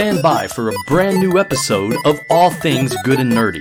stand by for a brand new episode of All Things Good and Nerdy.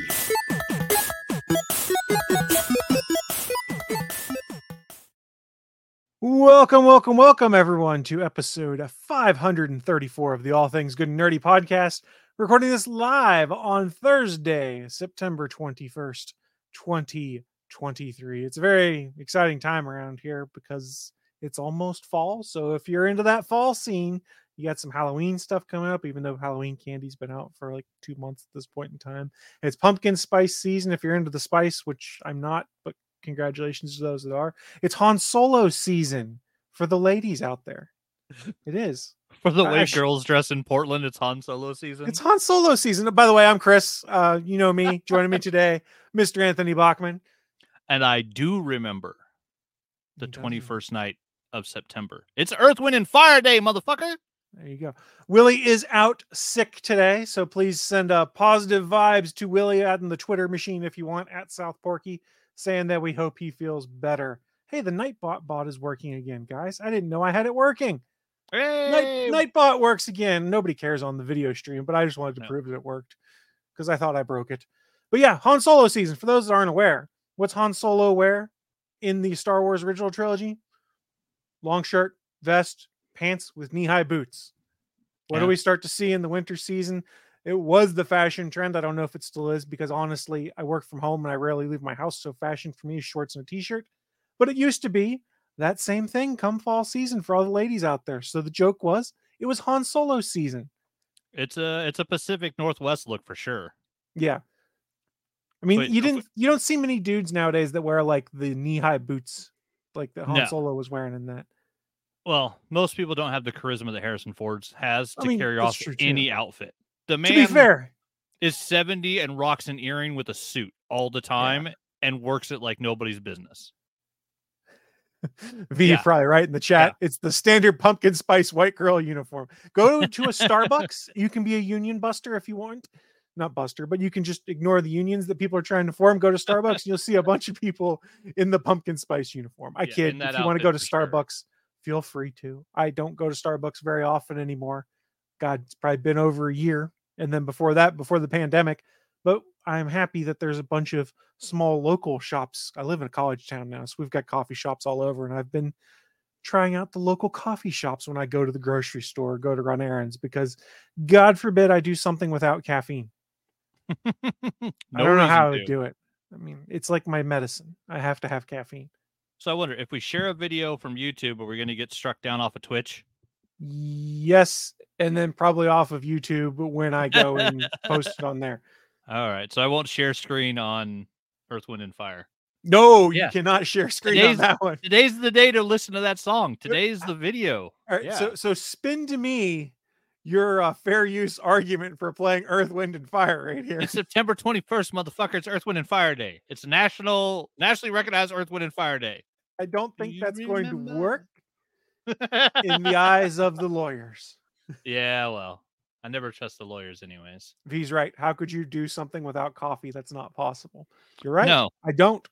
Welcome, welcome, welcome, everyone, to episode 534 of the All Things Good and Nerdy podcast. Recording this live on Thursday, September 21st, 2023. It's a very exciting time around here because it's almost fall. So if you're into that fall scene, you got some Halloween stuff coming up, even though Halloween candy's been out for like two months at this point in time. It's pumpkin spice season if you're into the spice, which I'm not, but congratulations to those that are. It's Han Solo season for the ladies out there. It is. For the way girls dress in Portland, it's Han Solo season. It's Han Solo season. By the way, I'm Chris. Uh, you know me. Joining me today, Mr. Anthony Bachman. and I do remember the 21st night of September. It's Earth, Wind, and Fire Day, motherfucker. There you go. Willie is out sick today, so please send uh, positive vibes to Willie out in the Twitter machine if you want at South Porky, saying that we hope he feels better. Hey, the Nightbot bot is working again, guys. I didn't know I had it working. Hey! Night, Nightbot works again. Nobody cares on the video stream, but I just wanted to No. prove that it worked because I thought I broke it. But yeah, Han Solo season. For those that aren't aware, what's Han Solo wear in the Star Wars original trilogy? Long shirt, vest, pants with knee-high boots. What do we start to see in the winter season? It was the fashion trend. I don't know if it still is because honestly, I work from home and I rarely leave my house. So fashion for me is shorts and a t-shirt. But it used to be that same thing come fall season for all the ladies out there. So the joke was it was Han Solo season. It's a it's a Pacific Northwest look for sure. Yeah. I mean, But you uh, didn't you don't see many dudes nowadays that wear like the knee-high boots like that Han No. Solo was wearing in that. Well, most people don't have the charisma that Harrison Ford's has I to mean, carry off true, too. any outfit. The man to be fair, is 70 and rocks an earring with a suit all the time and works it like nobody's business. V Yeah. probably right in the chat. It's the standard pumpkin spice white girl uniform. Go to a Starbucks. You can be a union buster if you want. Not buster, but you can just ignore the unions that people are trying to form. Go to Starbucks and you'll see a bunch of people in the pumpkin spice uniform. I Yeah, kid. If you want to go to Starbucks, sure. Feel free to. I don't go to Starbucks very often anymore. God, it's probably been over a year. And then before that, before the pandemic. But I'm happy that there's a bunch of small local shops. I live in a college town now, so we've got coffee shops all over, and I've been trying out the local coffee shops when I go to the grocery store, go to run errands, because God forbid I do something without caffeine. no I don't know how to do it. I mean, it's like my medicine. I have to have caffeine. So I wonder if we share a video from YouTube, are we going to get struck down off of Twitch? Yes, and then probably off of YouTube when I go and post it on there. All right. So I won't share screen on Earth, Wind, and Fire. No, Yeah. you cannot share screen on Today's- that one. Today's the day to listen to that song. Today's the video. All right, yeah. so so spin to me your uh, fair use argument for playing Earth, Wind, and Fire right here. It's September 21st, motherfucker. It's Earth, Wind, and Fire Day. It's national, nationally recognized Earth, Wind, and Fire Day. I don't think you that's going to work in the eyes of the lawyers. yeah, well, I never trust the lawyers, anyways. He's right, how could you do something without coffee? That's not possible. You're right. No, I don't.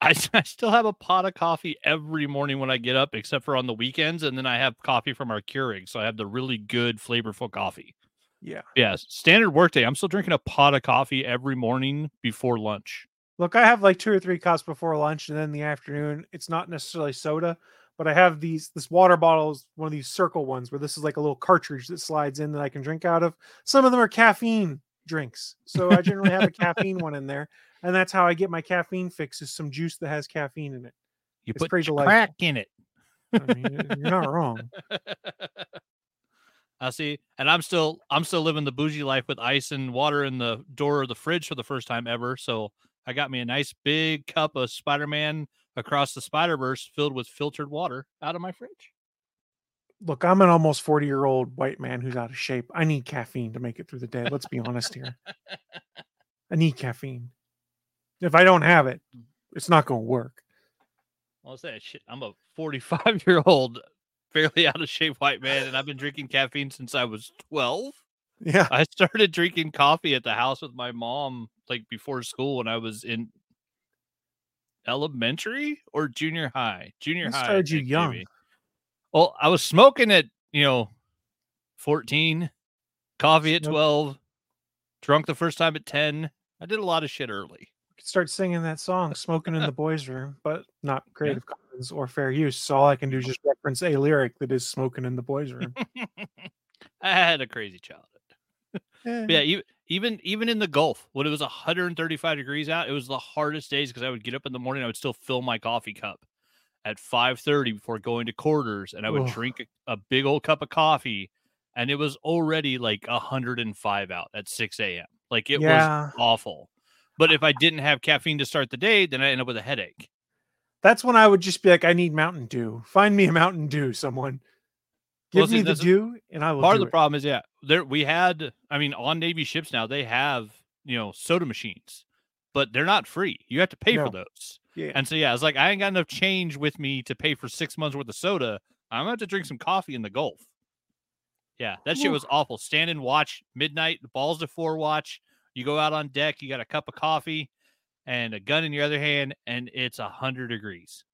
I, I still have a pot of coffee every morning when I get up, except for on the weekends. And then I have coffee from our Keurig. So I have the really good, flavorful coffee. Yeah. Yeah, standard workday. I'm still drinking a pot of coffee every morning before lunch. Look, I have like two or three cups before lunch, and then in the afternoon, it's not necessarily soda, but I have these. This water bottle is one of these circle ones where this is like a little cartridge that slides in that I can drink out of. Some of them are caffeine drinks, so I generally have a caffeine one in there, and that's how I get my caffeine fix. Is some juice that has caffeine in it. You It's put pretty delightful. crack in it. I mean, you're not wrong. I see, and I'm still I'm still living the bougie life with ice and water in the door of the fridge for the first time ever. So I got me a nice big cup of Spider-Man across the Spider Verse filled with filtered water out of my fridge. Look, I'm an almost 40 year old white man who's out of shape. I need caffeine to make it through the day. Let's be honest here. I need caffeine. If I don't have it, mm. it's not going to work. I'll say shit. I'm a 45 year old, fairly out of shape white man, and I've been drinking caffeine since I was 12. Yeah. I started drinking coffee at the house with my mom like before school when I was in elementary or junior high. Junior They high. I started you young. maybe. Well, I was smoking at, you know, 14. Coffee at 12. Drunk the first time at 10. I did a lot of shit early. could start singing that song "Smoking in the Boys' Room," but not Creative Commons or fair use. So all I can do is just reference a lyric that is "Smoking in the Boys' Room." I had a crazy childhood. Eh, yeah, even even even in the Gulf, when it was 135 degrees out, it was the hardest days because I would get up in the morning, I would still fill my coffee cup at 5:30 before going to quarters, and I would Ugh. drink a, a big old cup of coffee, and it was already like 105 out at 6 a.m. Like it was awful. But if I didn't have caffeine to start the day, then I end up with a headache. that's when I would just be like, "I need Mountain Dew. Find me a Mountain Dew, someone. Well, Give see, me the dew, and I will." Part of the it." problem is, yeah, there we had. I mean, on Navy ships now they have you know soda machines, but they're not free. You have to pay No. for those. Yeah. And so yeah, it's like I ain't got enough change with me to pay for six months worth of soda. I'm gonna have to drink some coffee in the Gulf. Yeah, that shit was awful. Stand and watch midnight, the balls to four watch. You go out on deck, you got a cup of coffee and a gun in your other hand, and it's a hundred degrees.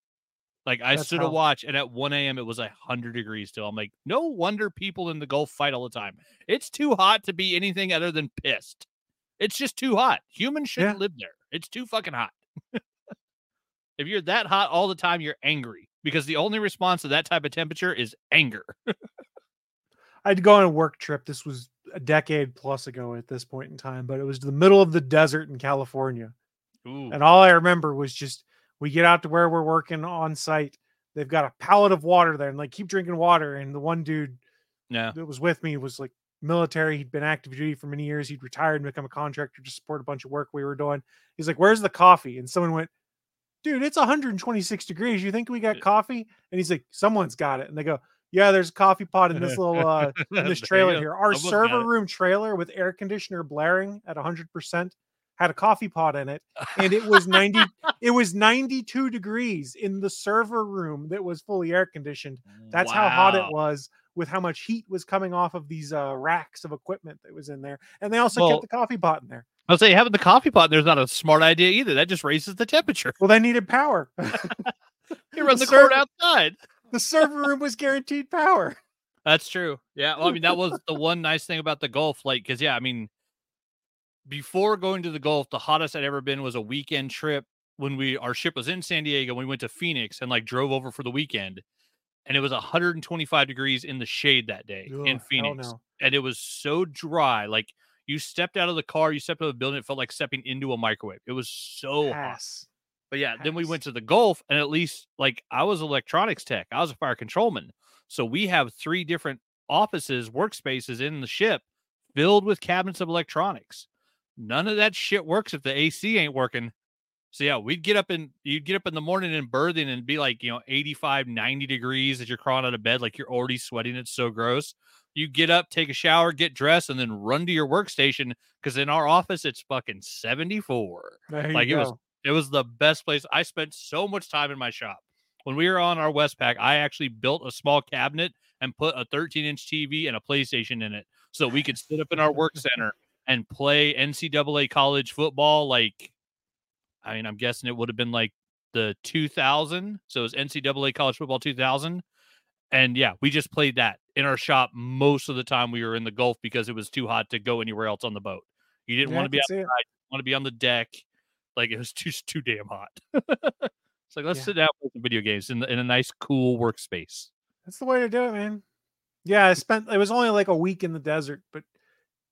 Like I That's stood how- a watch, and at 1 a.m. it was a hundred degrees still. I'm like, no wonder people in the Gulf fight all the time. It's too hot to be anything other than pissed. It's just too hot. Humans shouldn't Yeah. live there. It's too fucking hot. if you're that hot all the time, you're angry because the only response to that type of temperature is anger. I'd go on a work trip. This was a decade plus ago at this point in time, but it was the middle of the desert in California. Ooh. And all I remember was just we get out to where we're working on site. They've got a pallet of water there and like keep drinking water. And the one dude Yeah. that was with me was like military. He'd been active duty for many years. He'd retired and become a contractor to support a bunch of work we were doing. He's like, Where's the coffee? And someone went, Dude, it's 126 degrees. You think we got coffee? And he's like, Someone's got it. And they go, Yeah, there's a coffee pot in this little uh in this trailer here. Our server room trailer with air conditioner blaring at 100% had a coffee pot in it and it was 90 it was 92 degrees in the server room that was fully air conditioned. That's how hot it was with how much heat was coming off of these uh, racks of equipment that was in there. And they also Well- kept the coffee pot in there. I'll say having the coffee pot there's not a smart idea either. That just raises the temperature. Well, they needed power. You run The the outside. the server room was guaranteed power. That's true. Yeah. Well, I mean, that was the one nice thing about the Gulf. Like, because, yeah, I mean, before going to the Gulf, the hottest I'd ever been was a weekend trip when we, our ship was in San Diego. We went to Phoenix and like drove over for the weekend. And it was 125 degrees in the shade that day Ugh, in Phoenix. no. And it was so dry. Like, you stepped out of the car, you stepped out of the building, it felt like stepping into a microwave. It was so hot. But yeah, then we went to the Gulf, and at least like I was electronics tech, I was a fire controlman. So we have three different offices, workspaces in the ship filled with cabinets of electronics. None of that shit works if the AC ain't working. So yeah, we'd get up in you'd get up in the morning and berthing and be like, you know, 85, 90 degrees as you're crawling out of bed, like you're already sweating. It's so gross. You get up, take a shower, get dressed, and then run to your workstation because in our office it's fucking 74 There you Like, it was it was the best place. I spent so much time in my shop. When we were on our Westpac, I actually built a small cabinet and put a 13 inch TV and a PlayStation in it so we could sit up in our work center and play NCAA college football. Like, I mean, I'm guessing it would have been like the 2000. So it was NCAA college football 2000. And yeah, we just played that in our shop most of the time we were in the Gulf because it was too hot to go anywhere else on the boat. You didn't Yeah, want to be see it. want to be on the deck. Like it was just too damn hot. it's like let's Yeah. sit down play some video games in, the, in a nice, cool workspace. That's the way to do it, man. Yeah, I spent it was only like a week in the desert, but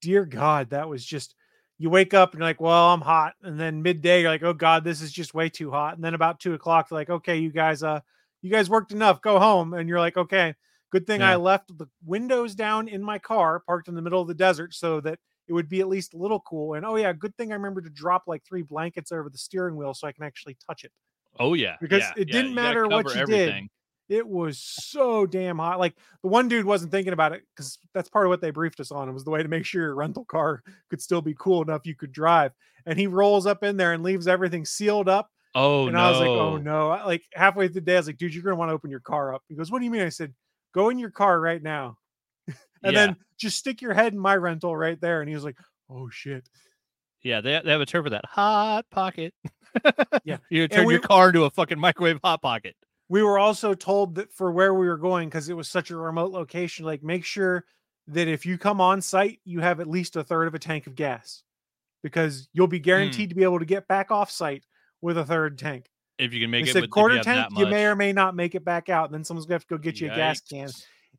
dear God, that was just you wake up and you're like, well, I'm hot. And then midday, you're like, oh God, this is just way too hot. And then about two o'clock, like, okay, you guys, uh, you guys worked enough, go home. And you're like, okay, good thing I left the windows down in my car, parked in the middle of the desert, so that it would be at least a little cool. And oh yeah, good thing I remember to drop like three blankets over the steering wheel so I can actually touch it. Oh yeah, Because yeah, it yeah, didn't you matter what you did. It was so damn hot. Like the one dude wasn't thinking about it because that's part of what they briefed us on. It was the way to make sure your rental car could still be cool enough you could drive. And he rolls up in there and leaves everything sealed up. Oh and no! I was like, oh no. Like halfway through the day, I was like, dude, you're gonna want to open your car up. He goes, What do you mean? I said, Go in your car right now. and Yeah. then just stick your head in my rental right there. And he was like, Oh shit. Yeah, they, they have a term for that hot pocket. Yeah, you turn we- your car into a fucking microwave hot pocket. we were also told that for where we were going because it was such a remote location like make sure that if you come on site, you have at least a third of a tank of gas because you'll be hmm. guaranteed to be able to get back off site with a third tank. If you can make They it said with you quarter have tank, you may or may not make it back out. And Then someone's gonna have to go get you a gas can,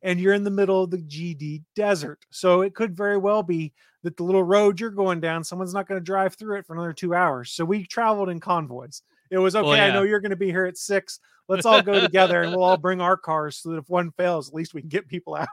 and you're in the middle of the GD desert. So it could very well be that the little road you're going down, someone's not going to drive through it for another two hours. So we traveled in convoys. It was okay. Well, I know you're going to be here at six. Let's all go together and we'll all bring our cars so that if one fails, at least we can get people out.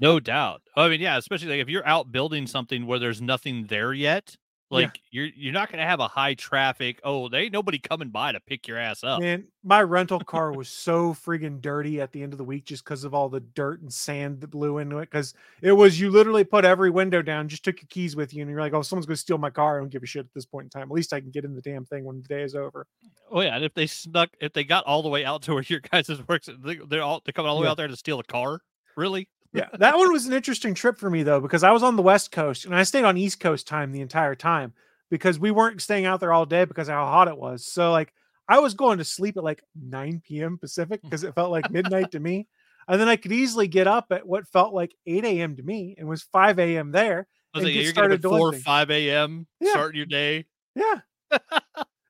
No doubt. I mean, yeah, especially like if you're out building something where there's nothing there yet, Yeah. like you're you're not gonna have a high traffic. Oh, they ain't nobody coming by to pick your ass up. Man, my rental car was so friggin' dirty at the end of the week just because of all the dirt and sand that blew into it. Because it was you literally put every window down, just took your keys with you, and you're like, oh, someone's gonna steal my car. I don't give a shit at this point in time. At least I can get in the damn thing when the day is over. Oh yeah, and if they snuck, if they got all the way out to where your guys' works, they- they're all they're coming all the way out there to steal a car. Really? Yeah, that one was an interesting trip for me though, because I was on the West Coast and I stayed on East Coast time the entire time because we weren't staying out there all day because of how hot it was. So like I was going to sleep at like 9 p.m. Pacific mm. because it felt like midnight to me. And then I could easily get up at what felt like 8 a.m. to me and was 5 a.m. there. I was like, yeah, you're started be four, things. five a.m. Yeah. starting your day. Yeah.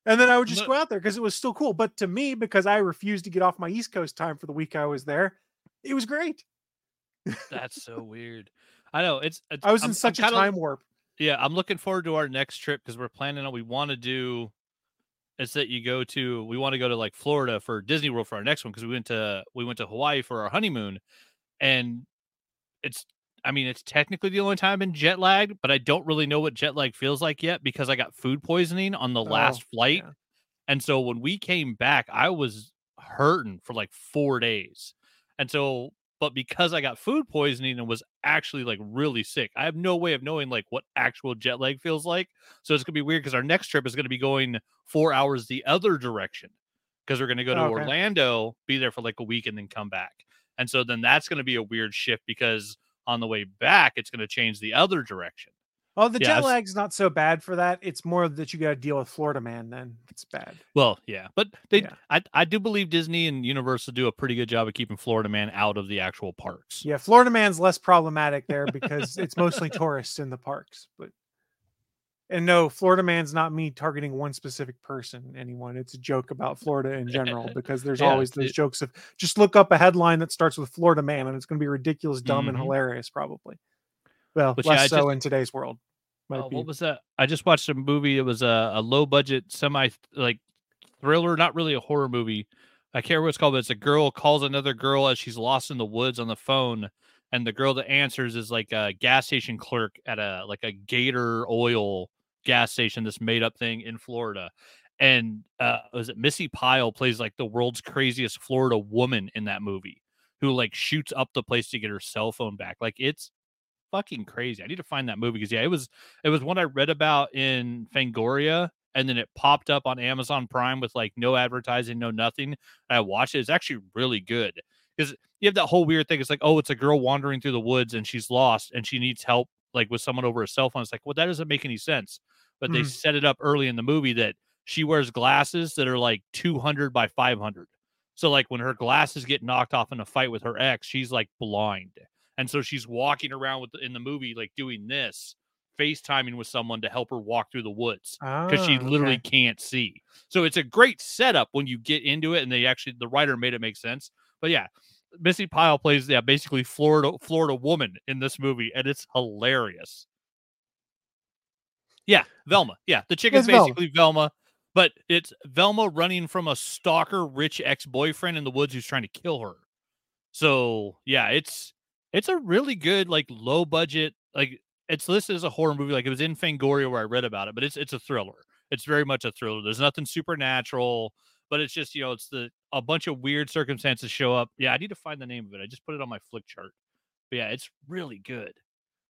and then I would just go out there because it was still cool. But to me, because I refused to get off my East Coast time for the week I was there, it was great. That's so weird. I know it's. it's I was I'm- in I'm such a kinda- time warp. Yeah, I'm looking forward to our next trip because we're planning on. We want to do. It's that you go to. We want to go to like Florida for Disney World for our next one because we went to we went to Hawaii for our honeymoon, and it's. I mean, it's technically the only time I've been jet lagged, but I don't really know what jet lag feels like yet because I got food poisoning on the oh, last Oh, flight, yeah. and so when we came back, I was hurting for like four days, and so but because I got food poisoning and was actually like really sick, I have no way of knowing like what actual jet lag feels like. So it's gonna be weird because our next trip is gonna be going four hours the other direction because we're gonna go to okay. Orlando, be there for like a week, and then come back. And so then that's gonna be a weird shift because on the way back it's gonna change the other direction. Oh, the Yeah, jet it's- lag's not so bad for that. It's more that you got to deal with Florida man. Then it's bad. Well, yeah, but they, Yeah. I, I do believe Disney and Universal do a pretty good job of keeping Florida Man out of the actual parks. Yeah, Florida man's less problematic there because it's mostly tourists in the parks. But and no, Florida man's not me targeting one specific person, anyone. It's a joke about Florida in general because there's Yeah, always those it- jokes of just look up a headline that starts with Florida man and it's going to be ridiculous, dumb, and Mhm. hilarious, probably. Well, yeah, less I so just- in today's world. Be. what was that? I just watched a movie. It was a, a low budget, semi like thriller, not really a horror movie. I can't remember what it's called, but it's a girl calls another girl as she's lost in the woods on the phone, and the girl that answers is like a gas station clerk at a like a Gator Oil gas station, this made up thing in Florida. And uh was it Missi Pyle plays like the world's craziest Florida woman in that movie who like shoots up the place to get her cell phone back. Like it's fucking crazy. I need to find that movie because yeah, it was it was one I read about in Fangoria, and then it popped up on Amazon Prime with like no advertising, no nothing. I watched it. It's actually really good because you have that whole weird thing. It's like, oh, it's a girl wandering through the woods and she's lost and she needs help like with someone over a cell phone. It's like, well, that doesn't make any sense. But they Mhm. set it up early in the movie that she wears glasses that are like 200 by 500. So like when her glasses get knocked off in a fight with her ex, she's like blind. And so she's walking around with in the movie like doing this, FaceTiming with someone to help her walk through the woods because she Ah, literally okay. can't see. So it's a great setup when you get into it, and they actually the writer made it make sense. But yeah, Missi Pyle plays yeah basically Florida Florida woman in this movie, and it's hilarious. Yeah, Velma. Yeah, the chick is It's Velma. basically Velma, but it's Velma running from a stalker rich ex boyfriend in the woods who's trying to kill her. So yeah, it's it's a really good like low budget like it's listed as a horror movie. Like it was in Fangoria where I read about it, but it's it's a thriller. It's very much a thriller. There's nothing supernatural, but it's just you know it's the a bunch of weird circumstances show up. Yeah, I need to find the name of it. I just put it on my flick chart. But yeah, it's really good.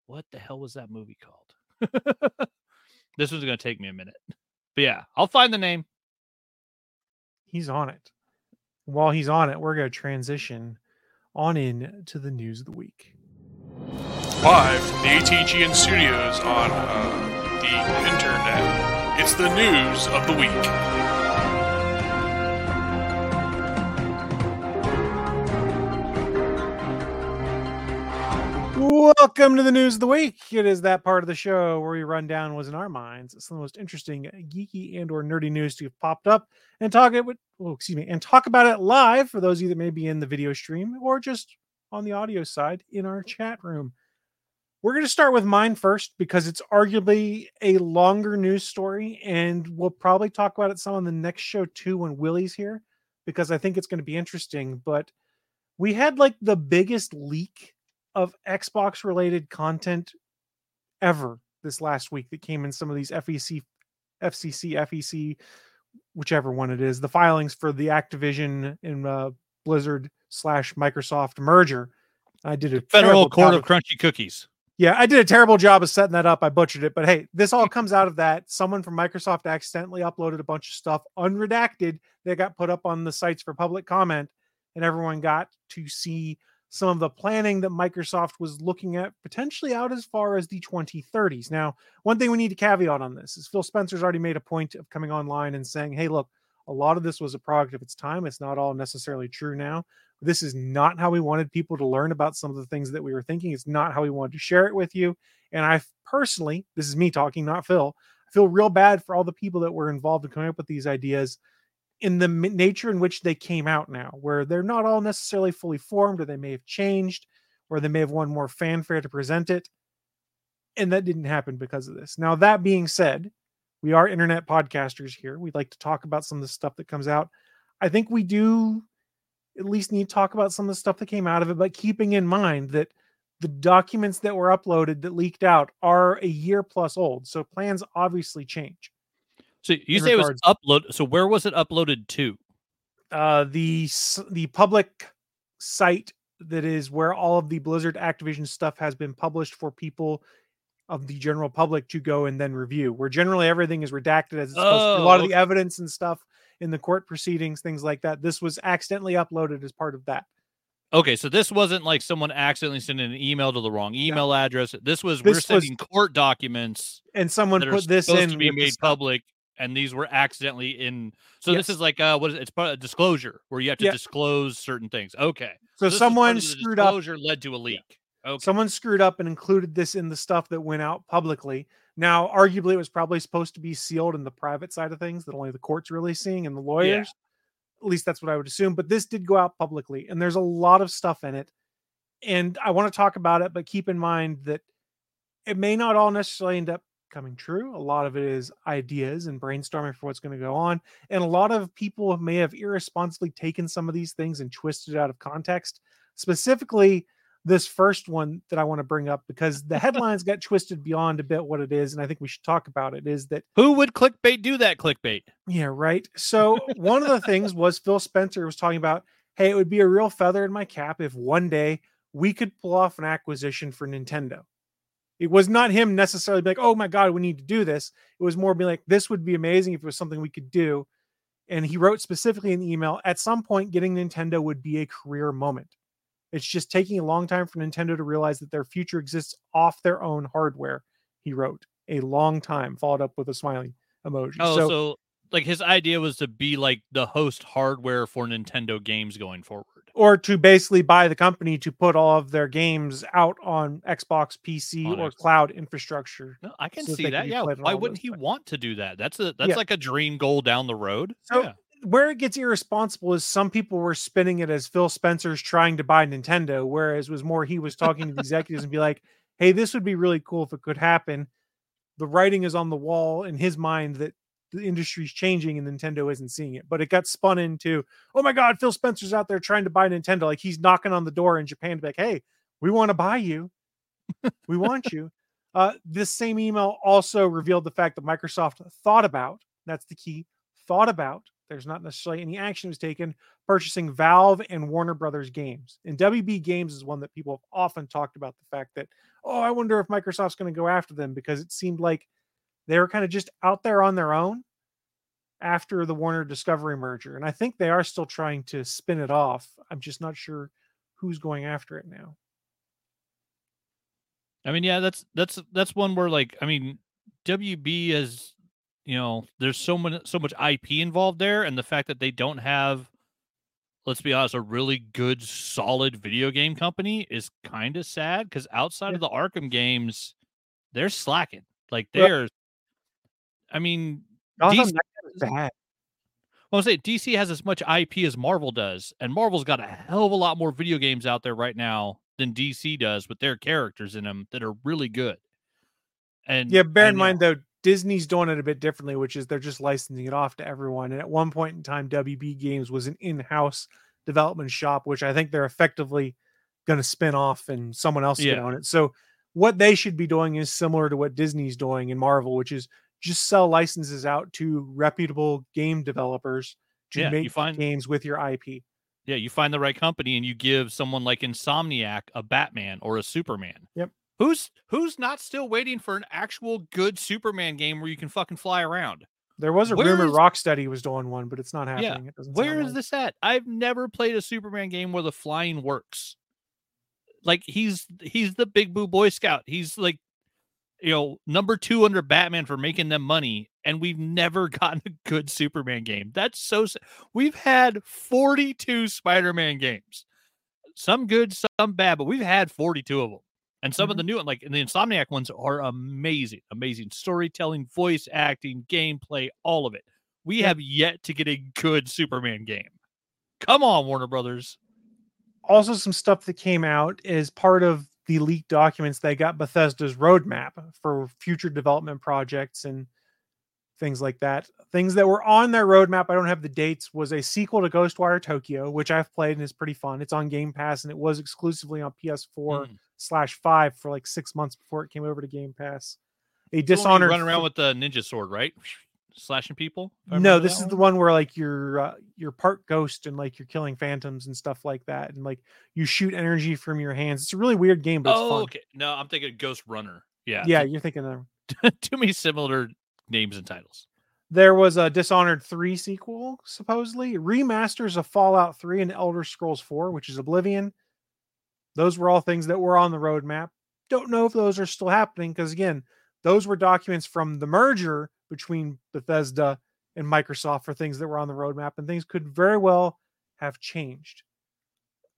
What the hell was that movie called? this one's gonna take me a minute. But yeah, I'll find the name. He's on it. While he's on it, we're to transition on in to the news of the week. live from the ATGN studios on uh, the internet. It's the news of the week. Welcome to the news of the week. It is that part of the show where we run down what's in our minds some of the most interesting geeky and or nerdy news to have popped up and talk it with oh, excuse me and talk about it live for those of you that may be in the video stream or just on the audio side in our chat room. We're going to start with mine first because it's arguably a longer news story, and we'll probably talk about it some on the next show too when Willie's here because I think it's going to be interesting. But we had like the biggest leak of Xbox related content ever this last week that came in some of these FEC, FCC, FEC, whichever one it is, the filings for the Activision and uh, Blizzard slash Microsoft merger. I did a Federal Court of of Crunchy Cookies. yeah, I did a terrible job of setting that up. I butchered it, but hey, this all comes out of that. Someone from Microsoft accidentally uploaded a bunch of stuff unredacted that got put up on the sites for public comment, and everyone got to see some of the planning that Microsoft was looking at potentially out as far as the 2030s. Now, one thing we need to caveat on this is Phil Spencer's already made a point of coming online and saying, hey, look, a lot of this was a product of its time. It's not all necessarily true now. This is not how we wanted people to learn about some of the things that we were thinking. It's not how we wanted to share it with you. And I personally, this is me talking, not Phil, I feel real bad for all the people that were involved in coming up with these ideas in the nature in which they came out now, where they're not all necessarily fully formed, or they may have changed, or they may have won more fanfare to present it. And that didn't happen because of this. Now, that being said, we are internet podcasters here. We'd like to talk about some of the stuff that comes out. I think we do at least need to talk about some of the stuff that came out of it, but keeping in mind that the documents that were uploaded that leaked out are a year plus old. So plans obviously change. So you say it was regards- upload. So where was it uploaded to? uh, the the public site that is where all of the Blizzard Activision stuff has been published for people of the general public to go and then review. Where generally everything is redacted as it's supposed to. A Oh, lot of the evidence and stuff in the court proceedings, things like that. This was accidentally uploaded as part of that. Okay, so this wasn't like someone accidentally sending an email to the wrong email address. This was we're This was- sending court documents And someone put this in to be made public, and these were accidentally in. So Yes. this is like uh, what is it? It's part of disclosure where you have to Yeah. disclose certain things. Okay, So part someone screwed up disclosure led to a leak. Okay, Someone screwed up and included this in the stuff that went out publicly. Now, arguably, it was probably supposed to be sealed in the private side of things that only the court's really seeing and the lawyers. At least that's what I would assume. But this did go out publicly, and there's a lot of stuff in it. And I want to talk about it, but keep in mind that it may not all necessarily end up coming true. A lot of it is ideas and brainstorming for what's going to go on. And a lot of people may have irresponsibly taken some of these things and twisted it out of context. Specifically, this first one that I want to bring up because the headlines got twisted beyond a bit what it is, and I think we should talk about it. Is that who would clickbait do that? Clickbait. yeah, right? So one of the things was Phil Spencer was talking about, hey, it would be a real feather in my cap if one day we could pull off an acquisition for Nintendo. It was not him necessarily be like, oh my God, we need to do this. It was more be like, this would be amazing if it was something we could do. And he wrote specifically in the email, at some point, getting Nintendo would be a career moment. It's just taking a long time for Nintendo to realize that their future exists off their own hardware. He wrote a long time, followed up with a smiley emoji. Oh, so, so, like his idea was to be like the host hardware for Nintendo games going forward. Or to basically buy the company to put all of their games out on Xbox, PC, On or Xbox. cloud infrastructure. No, I can so see they can that. Yeah. Why wouldn't he things. want to do that? That's a that's Yeah. like a dream goal down the road. So yeah. where it gets irresponsible is some people were spinning it as Phil Spencer's trying to buy Nintendo, whereas it was more he was talking to the executives and be like, "Hey, this would be really cool if it could happen." The writing is on the wall in his mind that the industry's changing and Nintendo isn't seeing it. But it got spun into, "Oh my God, Phil Spencer's out there trying to buy Nintendo." Like he's knocking on the door in Japan to be like, "Hey, we want to buy you. we want you." Uh, this same email also revealed the fact that Microsoft thought about that's the key thought about there's not necessarily any action was taken purchasing Valve and Warner Brothers games. And WB Games is one that people have often talked about the fact that, oh, I wonder if Microsoft's going to go after them because it seemed like they were kind of just out there on their own after the Warner Discovery merger. And I think they are still trying to spin it off. I'm just not sure who's going after it now. I mean, yeah, that's that's that's one where like I mean, WB is you know, there's so much so much IP involved there, and the fact that they don't have let's be honest, a really good, solid video game company is kind of sad because outside of the Arkham games, they're slacking. Like they're, I mean, Gotham DC bad. well, say DC has as much IP as Marvel does, and Marvel's got a hell of a lot more video games out there right now than DC does with their characters in them that are really good. And Yeah, bear in mind though, Disney's doing it a bit differently, which is they're just licensing it off to everyone. And at one point in time, WB Games was an in-house development shop, which I think they're effectively going to spin off and someone else Yeah. can own it. So what they should be doing is similar to what Disney's doing in Marvel, which is just sell licenses out to reputable game developers to Yeah, you make find- games with your IP. Yeah, you find the right company and you give someone like Insomniac a Batman or a Superman. Yep. Who's who's not still waiting for an actual good Superman game where you can fucking fly around? There was a Where rumor is- Rocksteady was doing one, but it's not happening. It doesn't. Where is like. this at? I've never played a Superman game where the flying works. Like he's he's the big boo boy scout. He's like you know, number 2 under Batman for making them money and we've never gotten a good Superman game. That's so We've had 42 Spider-Man games. Some good, some bad, but we've had 42 of them. And some of the mm-hmm. new one, like the Insomniac ones, are amazing. Amazing storytelling, voice acting, gameplay, all of it. We Yeah. have yet to get a good Superman game. Come on, Warner Brothers. also some stuff that came out as part of the leaked documents they got bethesda's roadmap for future development projects and things like that things that were on their roadmap i don't have the dates was a sequel to ghostwire tokyo which i've played and is pretty fun it's on game pass and it was exclusively on ps4 Mm. slash 5 for like six months before it came over to game pass a dishonored run around with the ninja sword, right? Slashing people. no this is the one where like you're uh, you're part ghost and like you're killing phantoms and stuff like that and like you shoot energy from your hands it's a really weird game but it's Oh, fun okay. No, I'm thinking Ghost Runner. Yeah. yeah you're thinking of Too many similar names and titles. there was a dishonored 3 sequel supposedly remasters of fallout 3 and elder scrolls 4 which is oblivion those were all things that were on the roadmap don't know if those are still happening because again those were documents from the merger between bethesda and microsoft for things that were on the roadmap and things could very well have changed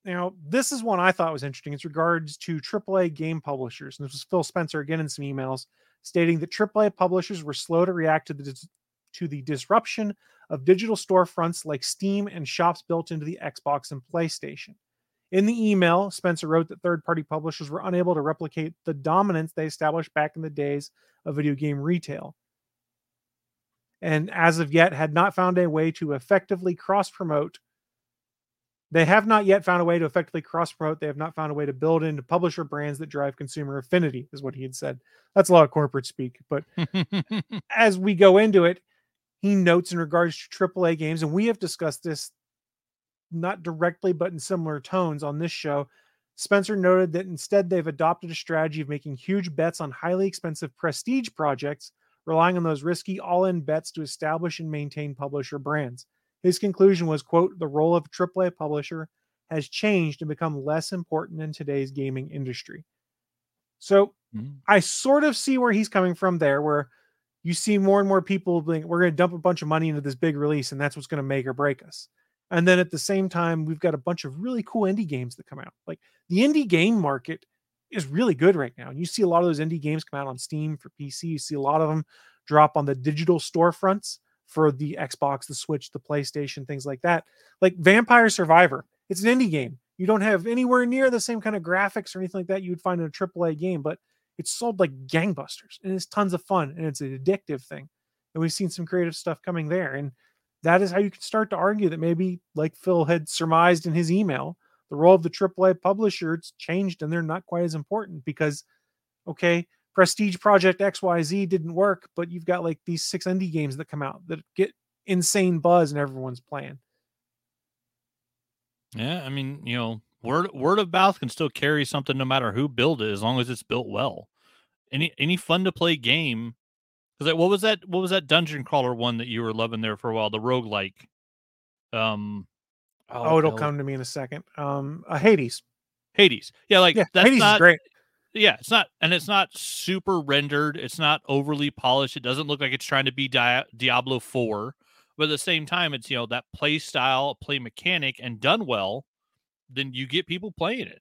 now this is one i thought was interesting it's regards to aaa game publishers and this was phil spencer again in some emails stating that aaa publishers were slow to react to the to the disruption of digital storefronts like Steam and shops built into the Xbox and PlayStation. In the email, Spencer wrote that third party publishers were unable to replicate the dominance they established back in the days of video game retail. And as of yet, had not found a way to effectively cross promote. They have not yet found a way to effectively cross promote. They have not found a way to build into publisher brands that drive consumer affinity, is what he had said. That's a lot of corporate speak, but as we go into it, he notes in regards to AAA games, and we have discussed this not directly, but in similar tones on this show. Spencer noted that instead they've adopted a strategy of making huge bets on highly expensive prestige projects, relying on those risky all-in bets to establish and maintain publisher brands. His conclusion was, quote, the role of AAA publisher has changed and become less important in today's gaming industry. So Mm. I sort of see where he's coming from there, where you see more and more people being, we're going to dump a bunch of money into this big release, and that's what's going to make or break us. And then at the same time, we've got a bunch of really cool indie games that come out. Like the indie game market is really good right now. And you see a lot of those indie games come out on Steam for PC. You see a lot of them drop on the digital storefronts for the Xbox, the Switch, the PlayStation, things like that. Like Vampire Survivor, it's an indie game. You don't have anywhere near the same kind of graphics or anything like that you would find in a AAA game, but it's sold like gangbusters and it's tons of fun and it's an addictive thing. And we've seen some creative stuff coming there. And that is how you can start to argue that maybe, like Phil had surmised in his email, the role of the AAA publisher it's changed and they're not quite as important because, okay, Prestige Project XYZ didn't work, but you've got like these six indie games that come out that get insane buzz and everyone's playing. Yeah, I mean, you know, word word of mouth can still carry something no matter who built it, as long as it's built well. Any any fun to play game? Because like, what was that? What was that dungeon crawler one that you were loving there for a while? The roguelike. Um. Oh, it'll come to me in a second. Um, uh, Hades. Hades. Yeah, like Yeah, that's Hades not is great. yeah, it's not, and it's not super rendered. It's not overly polished. It doesn't look like it's trying to be Di- Diablo Four, But at the same time, it's you know that play style, play mechanic, and done well, then you get people playing it.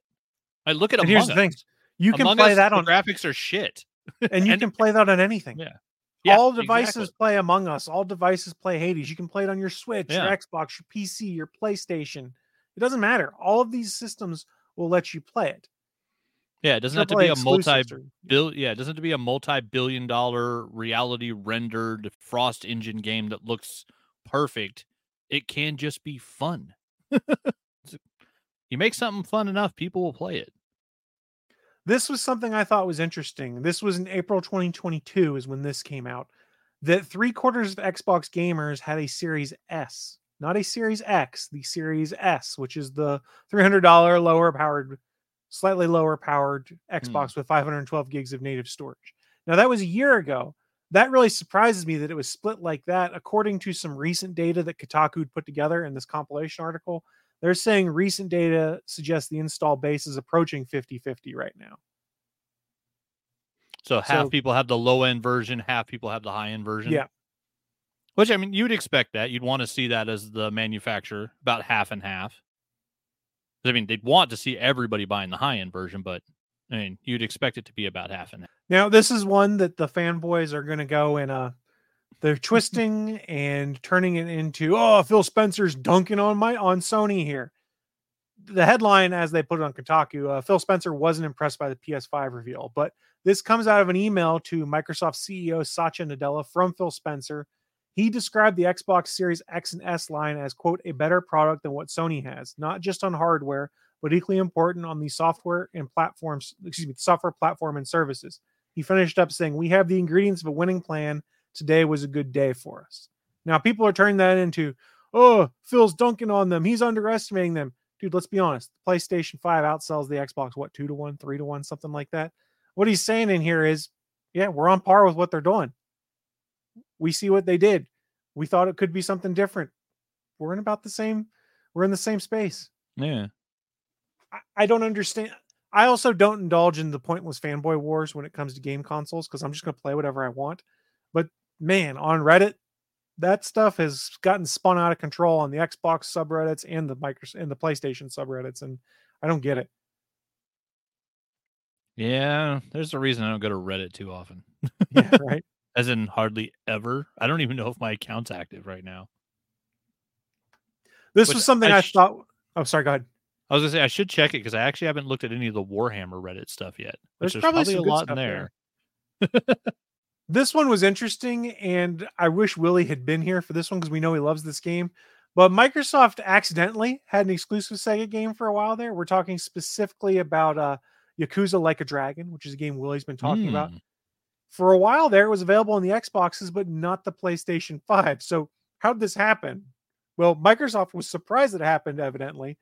I look at And Among here's the thing: Us. you can Among play Us, that on, graphics are shit. and you and- can play that on anything. Yeah. Yeah, all devices exactly. play Among Us. All devices play Hades. You can play it on your Switch, Yeah. your Xbox, your PC, your PlayStation. It doesn't matter. All of these systems will let you play it. Yeah, it doesn't have to be a multi bill yeah, it doesn't have to be a multi-billion dollar reality rendered frost engine game that looks perfect. It can just be fun. You make something fun enough, people will play it. This was something I thought was interesting. This was in April 2022 is when this came out. That three quarters of Xbox gamers had a Series S, not a Series X, the Series S, which is the $300 lower powered, slightly lower powered hmm. Xbox with 512 gigs of native storage. Now that was a year ago. That really surprises me that it was split like that. According to some recent data that Kotaku put together in this compilation article, they're saying recent data suggests the install base is approaching 50 50 right now. So half So- people have the low end version, half people have the high end version. Yeah. Which I mean, you'd expect that. You'd want to see that as the manufacturer, about half and half. I mean, they'd want to see everybody buying the high end version, but I mean, you'd expect it to be about half and half. Now, this is one that the fanboys are going to go in uh, they're twisting and turning it into, oh, Phil Spencer's dunking on my on Sony here. The headline, as they put it on Kotaku, uh, Phil Spencer wasn't impressed by the PS5 reveal, but this comes out of an email to Microsoft CEO Satya Nadella from Phil Spencer. He described the Xbox Series X and S line as, quote, a better product than what Sony has, not just on hardware, but equally important on the software and platforms, excuse me, software platform and services. He finished up saying, We have the ingredients of a winning plan. Today was a good day for us. Now, people are turning that into, oh, Phil's dunking on them. He's underestimating them. Dude, let's be honest. The PlayStation 5 outsells the Xbox, what, two to one, three to one, something like that. What he's saying in here is, yeah, we're on par with what they're doing. We see what they did. We thought it could be something different. We're in about the same, we're in the same space. Yeah. I, I don't understand. I also don't indulge in the pointless fanboy wars when it comes to game consoles because I'm just going to play whatever I want. But man, on Reddit, that stuff has gotten spun out of control on the Xbox subreddits and the Microsoft and the PlayStation subreddits, and I don't get it. Yeah. There's a reason I don't go to Reddit too often. Yeah, right. As in hardly ever. I don't even know if my account's active right now. This Which was something I I, sh- thought. Oh, sorry. Go ahead. I was gonna say I should check it because I actually haven't looked at any of the Warhammer Reddit stuff yet. There's there's, probably probably, a lot in there. there. This one was interesting, and I wish Willie had been here for this one because we know he loves this game. But Microsoft accidentally had an exclusive Sega game for a while there. We're talking specifically about uh, Yakuza Like a Dragon, which is a game Willie's been talking about. Mm. For a while there, it was available on the Xboxes, but not the PlayStation 5. So, how did this happen? Well, Microsoft was surprised it happened, evidently.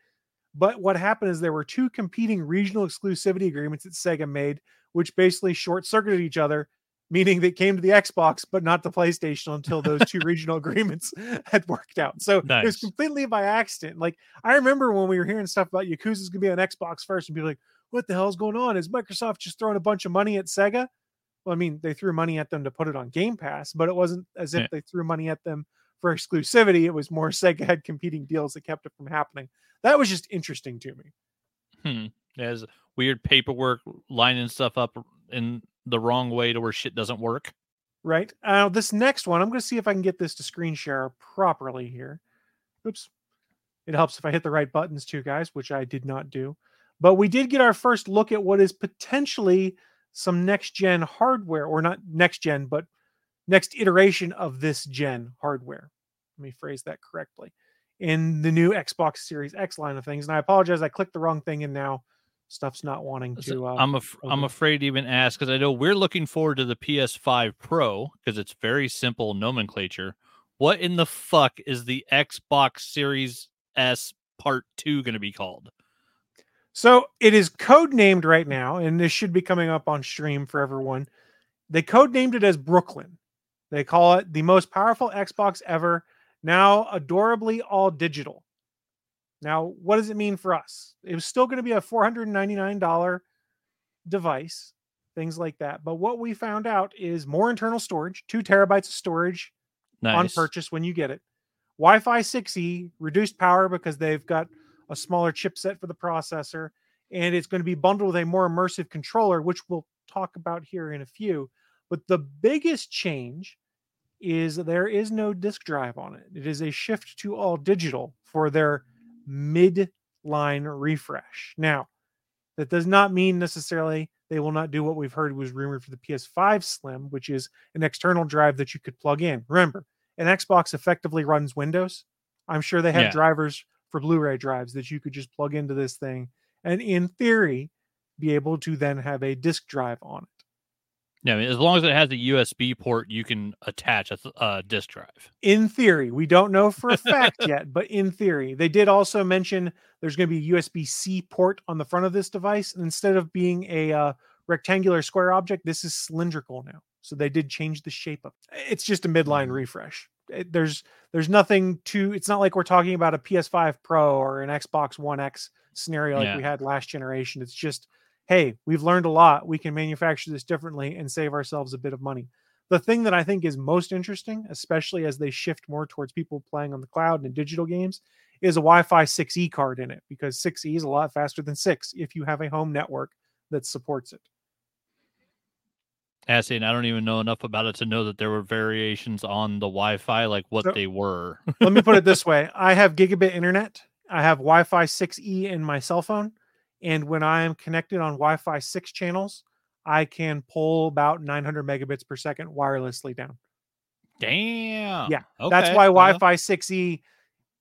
But what happened is there were two competing regional exclusivity agreements that Sega made, which basically short circuited each other, meaning they came to the Xbox, but not the PlayStation until those two regional agreements had worked out. So it was completely by accident. Like I remember when we were hearing stuff about Yakuza's gonna be on Xbox first and be like, what the hell's going on? Is Microsoft just throwing a bunch of money at Sega? Well, I mean, they threw money at them to put it on Game Pass, but it wasn't as if Yeah. they threw money at them for exclusivity. It was more Sega had competing deals that kept it from happening. That was just interesting to me. Hmm. There's weird paperwork lining stuff up in the wrong way to where shit doesn't work. right? Uh, this next one, I'm going to see if I can get this to screen share properly here. Oops. It helps if I hit the right buttons too, guys, which I did not do. But we did get our first look at what is potentially some next gen hardware, or not next gen, but next iteration of this gen hardware. Let me phrase that correctly. In the new Xbox Series X line of things. And I apologize, I clicked the wrong thing and now stuff's not wanting to. Uh, I'm af- I'm afraid to even ask because I know we're looking forward to the PS5 Pro because it's very simple nomenclature. What in the fuck is the Xbox Series S Part Two going to be called? So it is code named right now, and this should be coming up on stream for everyone. They code named it as Brooklin. They call it the most powerful Xbox ever, now adorably all digital. Now, what does it mean for us? It was still going to be a $499 device, things like that. But what we found out is more internal storage, two terabytes of storage on purchase when you get it. Wi-Fi 6E, reduced power because they've got a smaller chipset for the processor, and it's going to be bundled with a more immersive controller, which we'll talk about here in a few. But the biggest change is there is no disk drive on it. It is a shift to all digital for their mid-line refresh. Now, that does not mean necessarily they will not do what we've heard was rumored for the PS5 Slim, which is an external drive that you could plug in. Remember, an Xbox effectively runs Windows. I'm sure they have Yeah. drivers for Blu-ray drives that you could just plug into this thing and in theory be able to then have a disk drive on it. Yeah, I mean, as long as it has a USB port, you can attach a th- uh, disk drive. in theory we don't know for a fact yet but in theory they did also mention there's going to be a usb-c port on the front of this device and instead of being a uh, rectangular square object this is cylindrical now so they did change the shape of it. it's just a midline Mhm. refresh It- there's there's nothing to it's not like we're talking about a ps5 pro or an xbox one x scenario like Yeah. we had last generation it's just hey we've learned a lot we can manufacture this differently and save ourselves a bit of money the thing that I think is most interesting, especially as they shift more towards people playing on the cloud and digital games, is a Wi-Fi 6E card in it because 6E is a lot faster than 6 if you have a home network that supports it. Assy, and I don't even know enough about it to know that there were variations on the Wi-Fi, like what So- they were. Let me put it this way: I have gigabit internet. I have Wi-Fi 6E in my cell phone, and when I am connected on Wi-Fi 6 channels, I can pull about 900 megabits per second wirelessly down. Damn. Yeah, That's why Wi-Fi 6E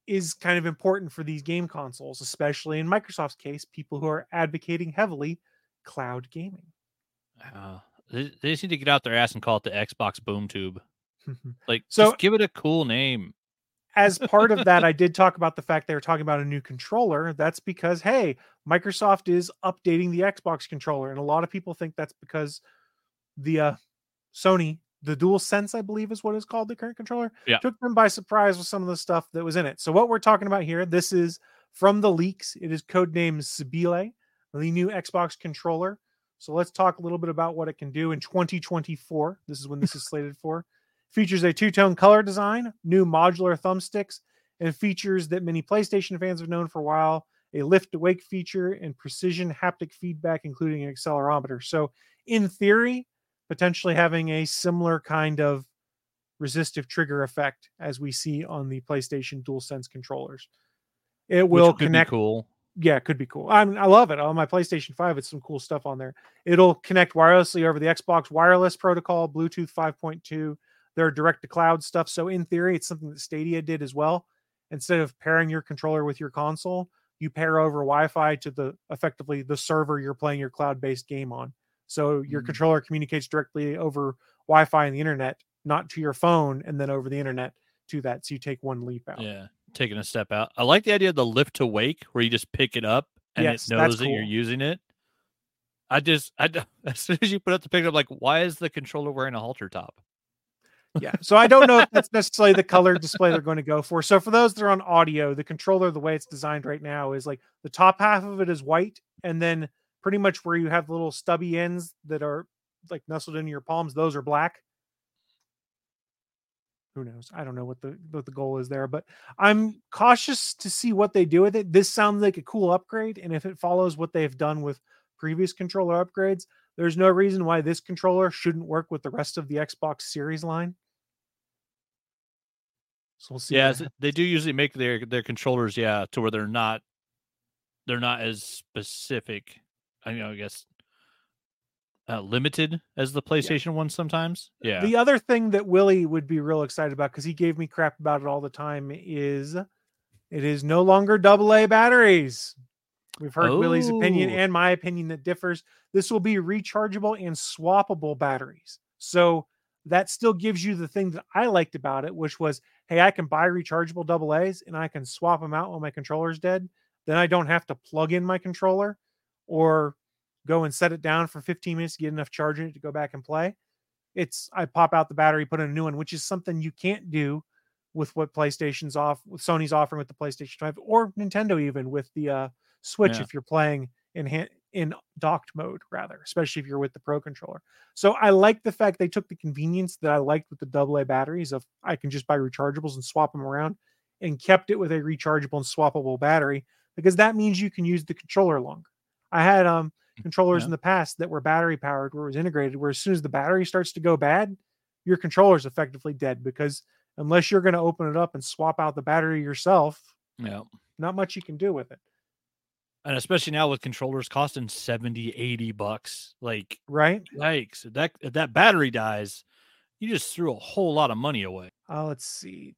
is kind of important for these game consoles, especially in Microsoft's case, people who are advocating heavily cloud gaming. uh, they, they just need to get out their ass and call it the Xbox Boom Tube. Like, So- give it a cool name. As part of that, I did talk about the fact they were talking about a new controller. That's because, hey, Microsoft is updating the Xbox controller. And a lot of people think that's because the uh, Sony, the Dual Sense, I believe is what is called the current controller, Yeah. took them by surprise with some of the stuff that was in it. So, what we're talking about here, this is from the leaks. It is codenamed Sebile, the new Xbox controller. So, let's talk a little bit about what it can do in 2024. This is when this is slated for. Features a two tone color design, new modular thumbsticks, and features that many PlayStation fans have known for a while a lift to wake feature and precision haptic feedback, including an accelerometer. So, in theory, potentially having a similar kind of resistive trigger effect as we see on the PlayStation DualSense controllers. It will connect cool. yeah, it could be cool. I mean, I love it on my PlayStation 5. It's some cool stuff on there. It'll connect wirelessly over the Xbox wireless protocol, Bluetooth 5.2, their direct to cloud stuff. So, in theory, it's something that Stadia did as well. Instead of pairing your controller with your console, you pair over Wi Fi to the effectively the server you're playing your cloud based game on. So, your Mm. controller communicates directly over Wi Fi and the internet, not to your phone and then over the internet to that. So, you take one leap out. Yeah. Taking a step out. I like the idea of the lift to wake where you just pick it up and Yes, it knows that you're using it. I just, I as soon as you put up the picture, I'm like, why is the controller wearing a halter top? Yeah. So I don't know if that's necessarily the color display they're going to go for. So for those that are on audio, the controller, the way it's designed right now, is like the top half of it is white, and then pretty much where you have little stubby ends that are like nestled into your palms, those are black. Who knows? I don't know what the what the goal is there, but I'm cautious to see what they do with it. This sounds like a cool upgrade, and if it follows what they've done with previous controller upgrades, there's no reason why this controller shouldn't work with the rest of the Xbox Series line. So we'll see. yeah, they do usually make their their controllers, yeah, to where they're not they're not as specific. I know, I guess uh, limited as the PlayStation one sometimes. Yeah, The other thing that Willie would be real excited about because he gave me crap about it all the time is it is no longer double A batteries. We've heard Willie's opinion Oh. and my opinion that differs. This will be rechargeable and swappable batteries. So that still gives you the thing that I liked about it, which was hey, I can buy rechargeable double A's and I can swap them out when my controller's dead. Then I don't have to plug in my controller or go and set it down for 15 minutes to get enough charge in it to go back and play. It's I pop out the battery, put in a new one, which is something you can't do with what PlayStation's off with Sony's offering with the PlayStation 5 or Nintendo even with the uh Switch Yeah. if you're playing in hand, in docked mode rather, especially if you're with the Pro controller. So I like the fact they took the convenience that I liked with the AA batteries of I can just buy rechargeables and swap them around and kept it with a rechargeable and swappable battery because that means you can use the controller longer. I had um controllers Yeah. in the past that were battery powered where it was integrated where as soon as the battery starts to go bad, your controller is effectively dead because unless you're going to open it up and swap out the battery yourself, Yeah. not much you can do with it, And especially now with controllers costing 70, 80 bucks. Like, right? yikes. If that if that battery dies, you just threw a whole lot of money away. Uh, let's see.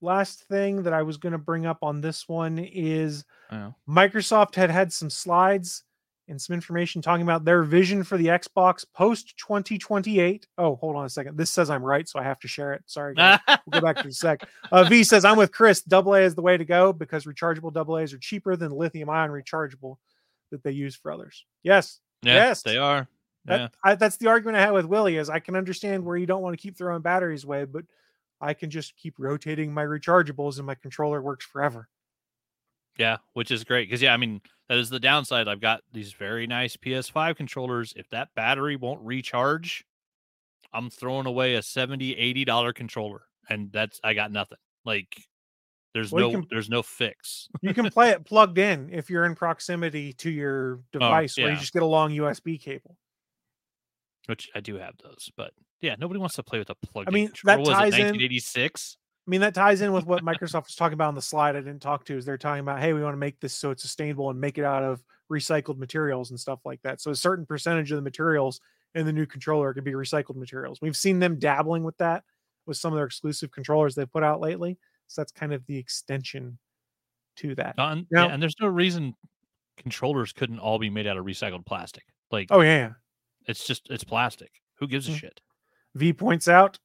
Last thing that I was going to bring up on this one is Yeah. Microsoft had had some slides and some information talking about their vision for the Xbox post 2028. Oh, hold on a second. This says I'm right, so I have to share it. Sorry, guys. We'll go back to the sec. Uh, v says I'm with Chris. Double A is the way to go because rechargeable double A's are cheaper than lithium ion rechargeable that they use for others. Yes, yeah, Yes. they are. that, Yeah. I, that's the argument I had with Willie. Is I can understand where you don't want to keep throwing batteries away, but I can just keep rotating my rechargeables and my controller works forever. Yeah, which is great because yeah, I mean that is the downside. I've got these very nice PS5 controllers. If that battery won't recharge, I'm throwing away a 70 80 dollar controller, and that's I got nothing. Like there's Well, no can- there's no fix. You can play it plugged in if you're in proximity to your oh, device, or you Oh, just get a long USB cable. which I do have those, but yeah, nobody wants to play with a plug. I mean, that was it ties in- 1986. I mean, that ties in with what Microsoft was talking about on the slide I didn't talk to. Is they're talking about, hey, we want to make this so it's sustainable and make it out of recycled materials and stuff like that. So a certain percentage of the materials in the new controller could be recycled materials. We've seen them dabbling with that with some of their exclusive controllers they've put out lately. So that's kind of the extension to that. And, Now- yeah, and there's no reason controllers couldn't all be made out of recycled plastic. Like Oh yeah. yeah. it's just it's plastic. Who gives a Mm. shit? V points out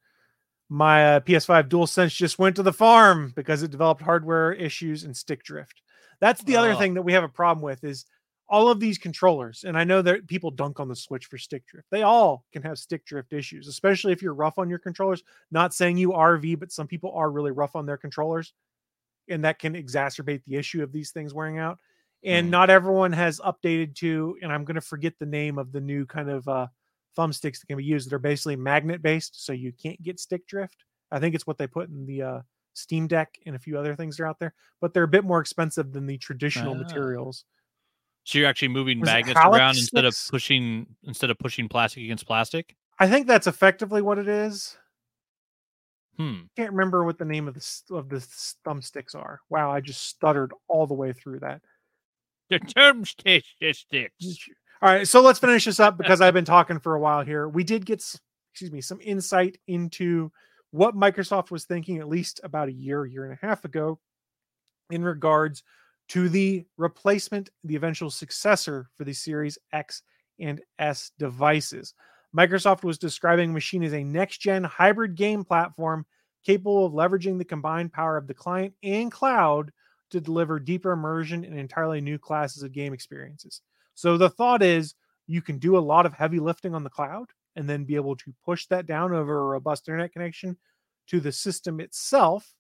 my uh, PS5 DualSense just went to the farm because it developed hardware issues and stick drift. That's the other Oh. thing that we have a problem with is all of these controllers. And I know that people dunk on the Switch for stick drift. They all can have stick drift issues, especially if you're rough on your controllers. Not saying you are V, but some people are really rough on their controllers, and that can exacerbate the issue of these things wearing out. And Mhm. not everyone has updated to, and I'm going to forget the name of the new kind of uh, thumbsticks that can be used that are basically magnet based, so you can't get stick drift. I think it's what they put in the uh, Steam Deck and a few other things that are out there, but they're a bit more expensive than the traditional Ah. materials. So you're actually moving Was magnets around instead of pushing instead of pushing plastic against plastic. I think that's effectively what it is. Hmm. Can't remember what the name of the of the thumbsticks are. Wow, I just stuttered all the way through that. The term sticks. All right, so let's finish this up because I've been talking for a while here. We did get, excuse me, some insight into what Microsoft was thinking at least about a year, year and a half ago, in regards to the replacement, the eventual successor for the Series X and S devices. Microsoft was describing machine as a next-gen hybrid game platform capable of leveraging the combined power of the client and cloud to deliver deeper immersion and entirely new classes of game experiences. So the thought is you can do a lot of heavy lifting on the cloud and then be able to push that down over a robust internet connection to the system itself.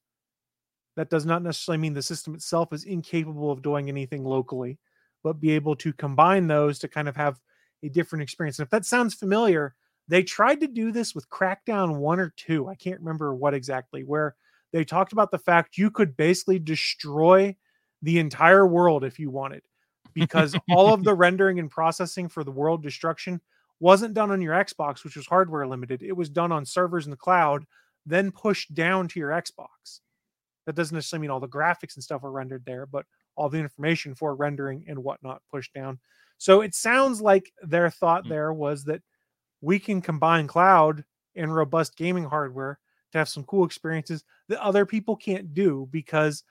That does not necessarily mean the system itself is incapable of doing anything locally, but be able to combine those to kind of have a different experience. And if that sounds familiar, they tried to do this with Crackdown 1 or 2. I can't remember what exactly, where they talked about the fact you could basically destroy the entire world if you wanted because all of the rendering and processing for the world destruction wasn't done on your Xbox, which was hardware limited. It was done on servers in the cloud, then pushed down to your Xbox. That doesn't necessarily mean all the graphics and stuff are rendered there, but all the information for rendering and whatnot pushed down. So it sounds like their thought Mm. there was that we can combine cloud and robust gaming hardware to have some cool experiences that other people can't do because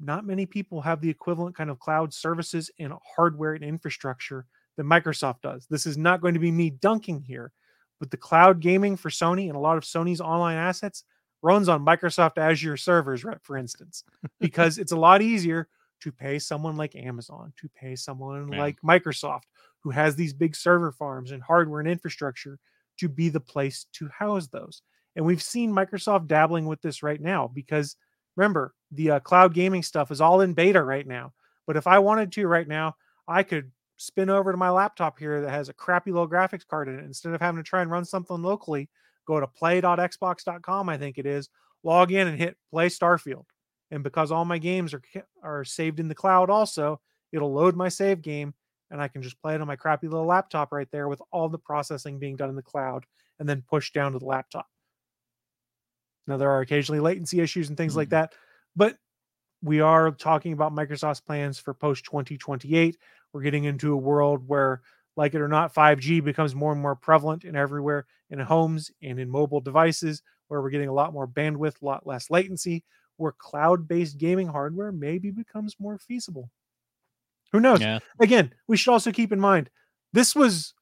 not many people have the equivalent kind of cloud services and hardware and infrastructure that Microsoft does. This is not going to be me dunking here, but the cloud gaming for Sony and a lot of Sony's online assets runs on Microsoft Azure servers, right, for instance, because it's a lot easier to pay someone like Amazon, to pay someone Yeah. like Microsoft, who has these big server farms and hardware and infrastructure to be the place to house those. And we've seen Microsoft dabbling with this right now because remember, the uh, cloud gaming stuff is all in beta right now. But if I wanted to right now, I could spin over to my laptop here that has a crappy little graphics card in it. Instead of having to try and run something locally, go to play.xbox.com, I think it is, log in and hit play Starfield. And because all my games are are saved in the cloud also, it'll load my save game and I can just play it on my crappy little laptop right there with all the processing being done in the cloud and then pushed down to the laptop. Now there are occasionally latency issues and things like Mhm. that, but we are talking about Microsoft's plans for post 2028. We're getting into a world where, like it or not, 5G becomes more and more prevalent in everywhere in homes and in mobile devices, where we're getting a lot more bandwidth, a lot less latency, where cloud based gaming hardware maybe becomes more feasible. Who knows? Yeah. Again, we should also keep in mind this was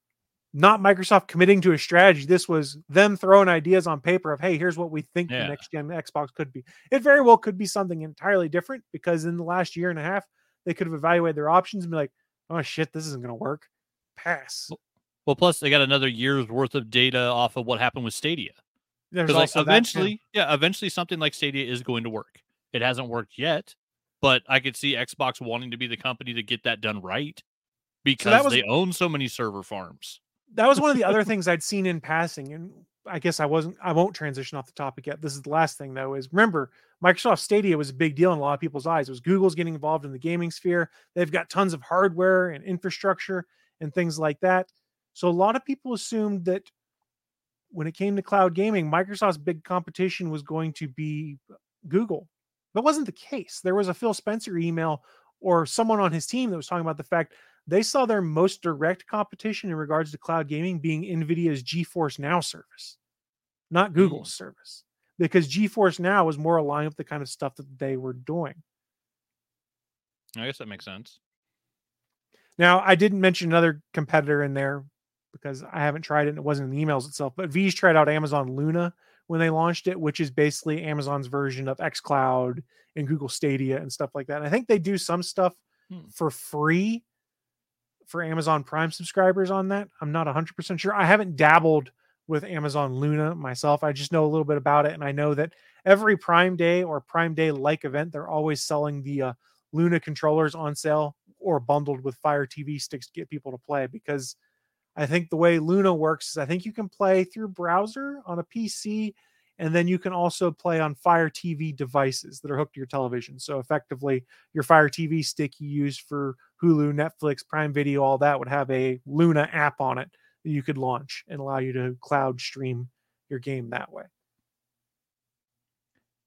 not Microsoft committing to a strategy. This was them throwing ideas on paper of, hey, here's what we think Yeah. the next gen Xbox could be. It very well could be something entirely different because in the last year and a half, they could have evaluated their options and be like, oh shit, this isn't going to work. Pass. Well, plus they got another year's worth of data off of what happened with Stadia. There's Because like eventually, yeah, eventually something like Stadia is going to work. It hasn't worked yet, but I could see Xbox wanting to be the company to get that done right because was- they own so many server farms. That was one of the other things I'd seen in passing, and I guess I wasn't. I won't transition off the topic yet. This is the last thing though. Is remember Microsoft Stadia was a big deal in a lot of people's eyes. It was Google's getting involved in the gaming sphere. They've got tons of hardware and infrastructure and things like that. So a lot of people assumed that when it came to cloud gaming, Microsoft's big competition was going to be Google. That wasn't the case. There was a Phil Spencer email or someone on his team that was talking about the fact they saw their most direct competition in regards to cloud gaming being NVIDIA's GeForce Now service, not Google's service, because GeForce Now was more aligned with the kind of stuff that they were doing. I guess that makes sense. Now, I didn't mention another competitor in there because I haven't tried it and it wasn't in the emails itself, but V's tried out Amazon Luna when they launched it, which is basically Amazon's version of xCloud and Google Stadia and stuff like that. And I think they do some stuff Hmm. for free for Amazon Prime subscribers on that. I'm not 100% sure. I haven't dabbled with Amazon Luna myself. I just know a little bit about it. And I know that every Prime Day or Prime Day like event, they're always selling the uh, Luna controllers on sale or bundled with Fire TV sticks to get people to play because I think the way Luna works is I think you can play through browser on a PC and then you can also play on Fire TV devices that are hooked to your television. So effectively, your Fire TV stick you use for Hulu, Netflix, Prime Video, all that would have a Luna app on it that you could launch and allow you to cloud stream your game that way.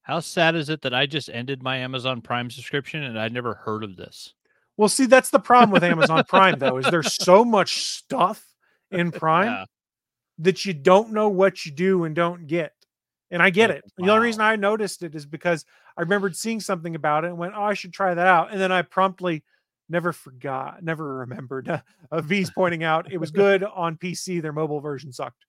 How sad is it that I just ended my Amazon Prime subscription and I'd never heard of this? Well, see, that's the problem with Amazon Prime, though, is there's so much stuff in Prime Yeah. that you don't know what you do and don't get. And I get Oh, it. The only reason I noticed it is because I remembered seeing something about it and went, "Oh, I should try that out." And then I promptly never forgot, never remembered. Uh, V's pointing out it was good on PC. Their mobile version sucked,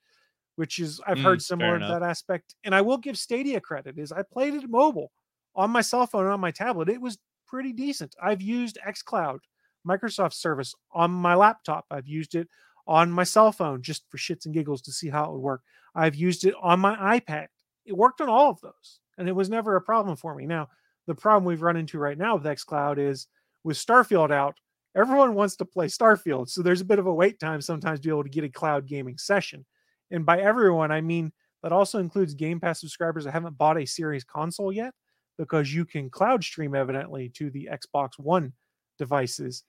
which is I've Mm, heard similar to that aspect. And I will give Stadia credit is I played it mobile on my cell phone and on my tablet. It was pretty decent. I've used xCloud, Microsoft service on my laptop. I've used it on my cell phone just for shits and giggles to see how it would work. I've used it on my iPad. It worked on all of those, and it was never a problem for me. Now, the problem we've run into right now with xCloud is with Starfield out, everyone wants to play Starfield. So there's a bit of a wait time sometimes to be able to get a cloud gaming session. And by everyone, I mean that also includes Game Pass subscribers that haven't bought a series console yet, because you can cloud stream evidently to the Xbox One devices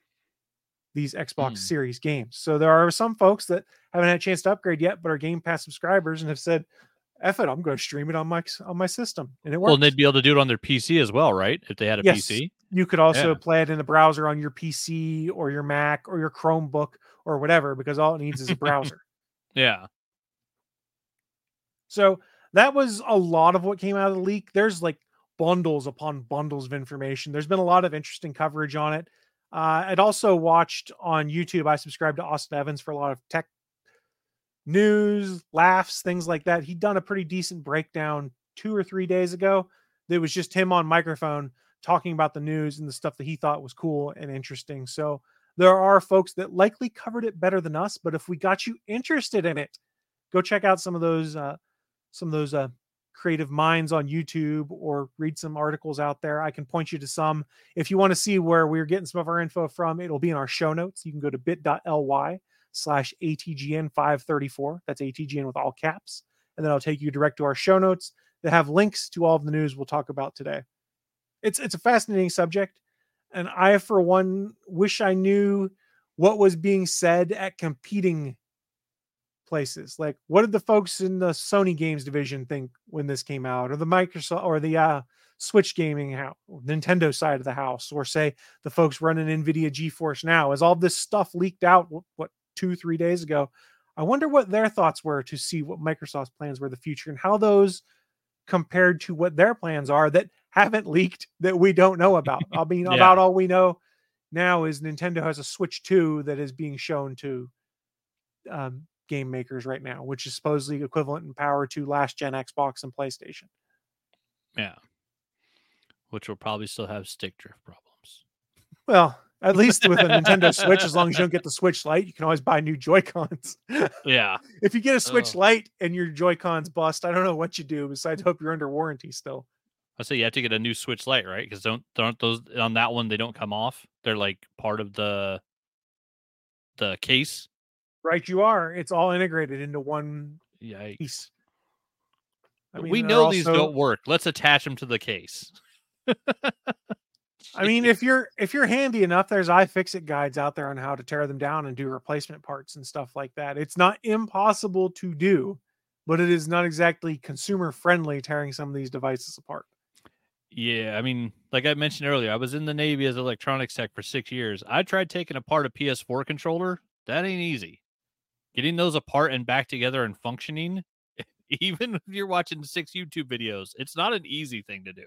these Xbox Hmm. Series games. So there are some folks that haven't had a chance to upgrade yet, but are Game Pass subscribers and have said, "F it, I'm going to stream it on my on my system," and it works. Well, and they'd be able to do it on their PC as well, right? If they had a Yes. PC. You could also Yeah. play it in the browser on your PC or your Mac or your Chromebook or whatever, because all it needs is a browser. Yeah. So that was a lot of what came out of the leak. There's like bundles upon bundles of information. There's been a lot of interesting coverage on it. Uh, I'd also watched on YouTube. I subscribed to Austin Evans for a lot of tech news, laughs, things like that. He'd done a pretty decent breakdown two or three days ago. That was just him on microphone talking about the news and the stuff that he thought was cool and interesting. So there are folks that likely covered it better than us. But if we got you interested in it, go check out some of those uh, some of those uh, creative minds on YouTube or read some articles out there. I can point you to some. If you want to see where we're getting some of our info from, it'll be in our show notes. You can go to bit.ly slash ATGN 534. That's ATGN with all caps. And then I'll take you direct to our show notes. that have links to all of the news we'll talk about today. It's it's a fascinating subject, and I, for one, wish I knew what was being said at competing places. Like, what did the folks in the Sony games division think when this came out, or the Microsoft, or the uh, Switch gaming house, Nintendo side of the house, or say the folks running NVIDIA GeForce now? As all this stuff leaked out, what, what two, three days ago? I wonder what their thoughts were to see what Microsoft's plans were the future and how those compared to what their plans are that haven't leaked that we don't know about. I mean, Yeah. about all we know now is Nintendo has a Switch 2 that is being shown to um, game makers right now, which is supposedly equivalent in power to last gen Xbox and PlayStation. Yeah. Which will probably still have stick drift problems. Well, at least with a Nintendo Switch, as long as you don't get the Switch Lite, you can always buy new Joy Cons. Yeah. if you get a Switch Oh. Lite and your Joy Cons bust, I don't know what you do besides hope you're under warranty still. I say you have to get a new Switch Lite, right? Because don't don't those on that one they don't come off. They're like part of the the case. Right, you are. It's all integrated into one Yeah. piece. I we they're know these also- don't work. Let's attach them to the case. I mean, if you're if you're handy enough, there's iFixit guides out there on how to tear them down and do replacement parts and stuff like that. It's not impossible to do, but it is not exactly consumer friendly tearing some of these devices apart. Yeah, I mean, like I mentioned earlier, I was in the Navy as electronics tech for six years. I tried taking apart a PS4 controller. That ain't easy. Getting those apart and back together and functioning, even if you're watching six YouTube videos, it's not an easy thing to do.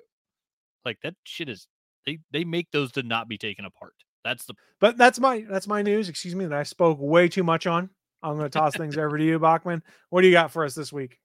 Like that shit is they they make those to not be taken apart. That's the But that's my that's my news. Excuse me that I spoke way too much on. I'm going to toss things over to you, Bachman. What do you got for us this week?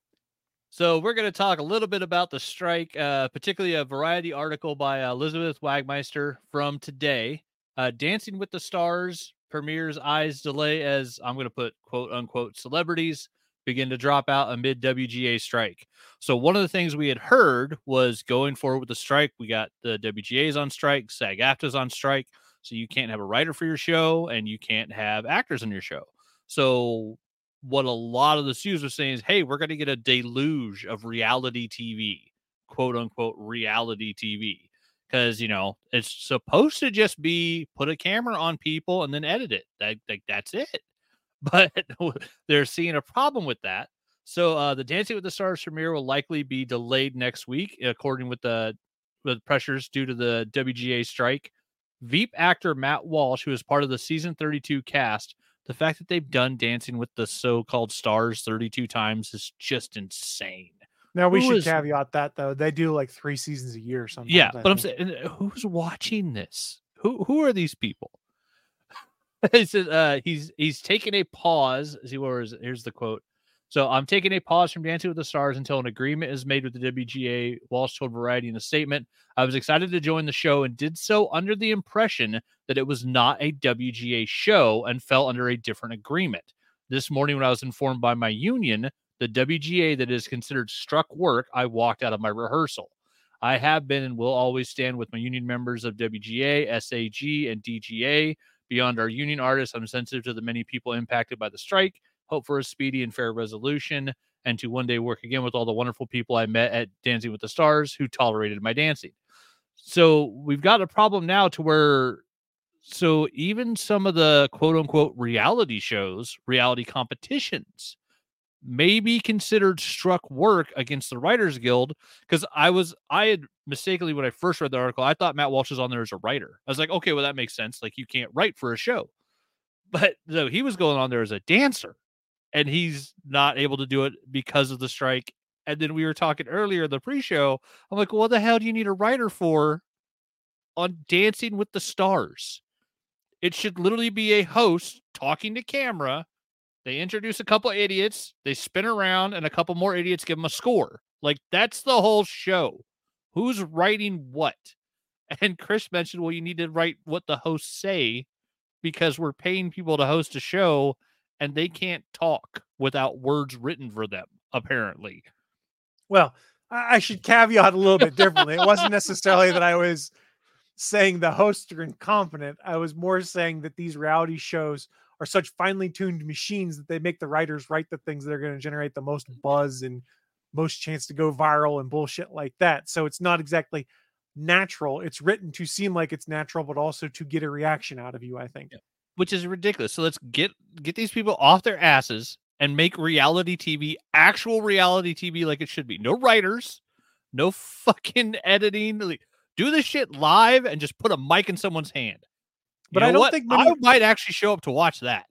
So we're going to talk a little bit about the strike, uh, particularly a variety article by uh, Elizabeth Wagmeister from today. Uh, Dancing with the Stars premieres eyes delay as I'm going to put quote unquote celebrities begin to drop out amid WGA strike. So one of the things we had heard was going forward with the strike. We got the WGA's on strike, SAG-AFTRA's on strike, so you can't have a writer for your show and you can't have actors on your show. So what a lot of the studios are saying is, hey, we're going to get a deluge of reality TV, quote unquote reality TV. Because you know it's supposed to just be put a camera on people and then edit it. That, like that's it. But they're seeing a problem with that. So uh, the Dancing with the Stars premiere will likely be delayed next week, according with the with pressures due to the WGA strike. Veep actor Matt Walsh, who is part of the season 32 cast, the fact that they've done Dancing with the so-called stars 32 times is just insane. Now we Who should is- caveat that though. They do like three seasons a year sometimes. yeah, but I'm saying, uh, who's watching this? Who who are these people? he said uh, he's he's taking a pause. See where is here's the quote. So I'm taking a pause from Dancing with the Stars until an agreement is made with the WGA. Walsh told Variety in a statement, "I was excited to join the show and did so under the impression that it was not a WGA show and fell under a different agreement. This morning, when I was informed by my union, the WGA that is considered struck work, I walked out of my rehearsal. I have been and will always stand with my union members of WGA, SAG, and DGA. Beyond our union artists, I'm sensitive to the many people impacted by the strike, hope for a speedy and fair resolution, and to one day work again with all the wonderful people I met at Dancing with the Stars who tolerated my dancing. So we've got a problem now to where so even some of the quote unquote reality shows, reality competitions, may be considered struck work against the Writers Guild. Because I was I had mistakenly when I first read the article, I thought Matt Walsh was on there as a writer. I was like, okay, well that makes sense. Like you can't write for a show. But no, he was going on there as a dancer, and he's not able to do it because of the strike. And then we were talking earlier the pre-show. I'm like, well, what the hell do you need a writer for on Dancing with the Stars? It should literally be a host talking to camera. They introduce a couple idiots, they spin around, and a couple more idiots give them a score. Like that's the whole show. Who's writing what? And Chris mentioned, well, you need to write what the hosts say because we're paying people to host a show and they can't talk without words written for them, apparently. Well, I should caveat a little bit differently. It wasn't necessarily that I was saying the hosts are incompetent. I was more saying that these reality shows are such finely tuned machines that they make the writers write the things that are going to generate the most mm. buzz and most chance to go viral and bullshit like that. So it's not exactly natural. It's written to seem like it's natural, but also to get a reaction out of you, I think. Yeah. Which is ridiculous. So let's get get these people off their asses and make reality TV actual reality TV like it should be. No writers, no fucking editing. Do this shit live and just put a mic in someone's hand. You But I don't what? think many- I might actually show up to watch that.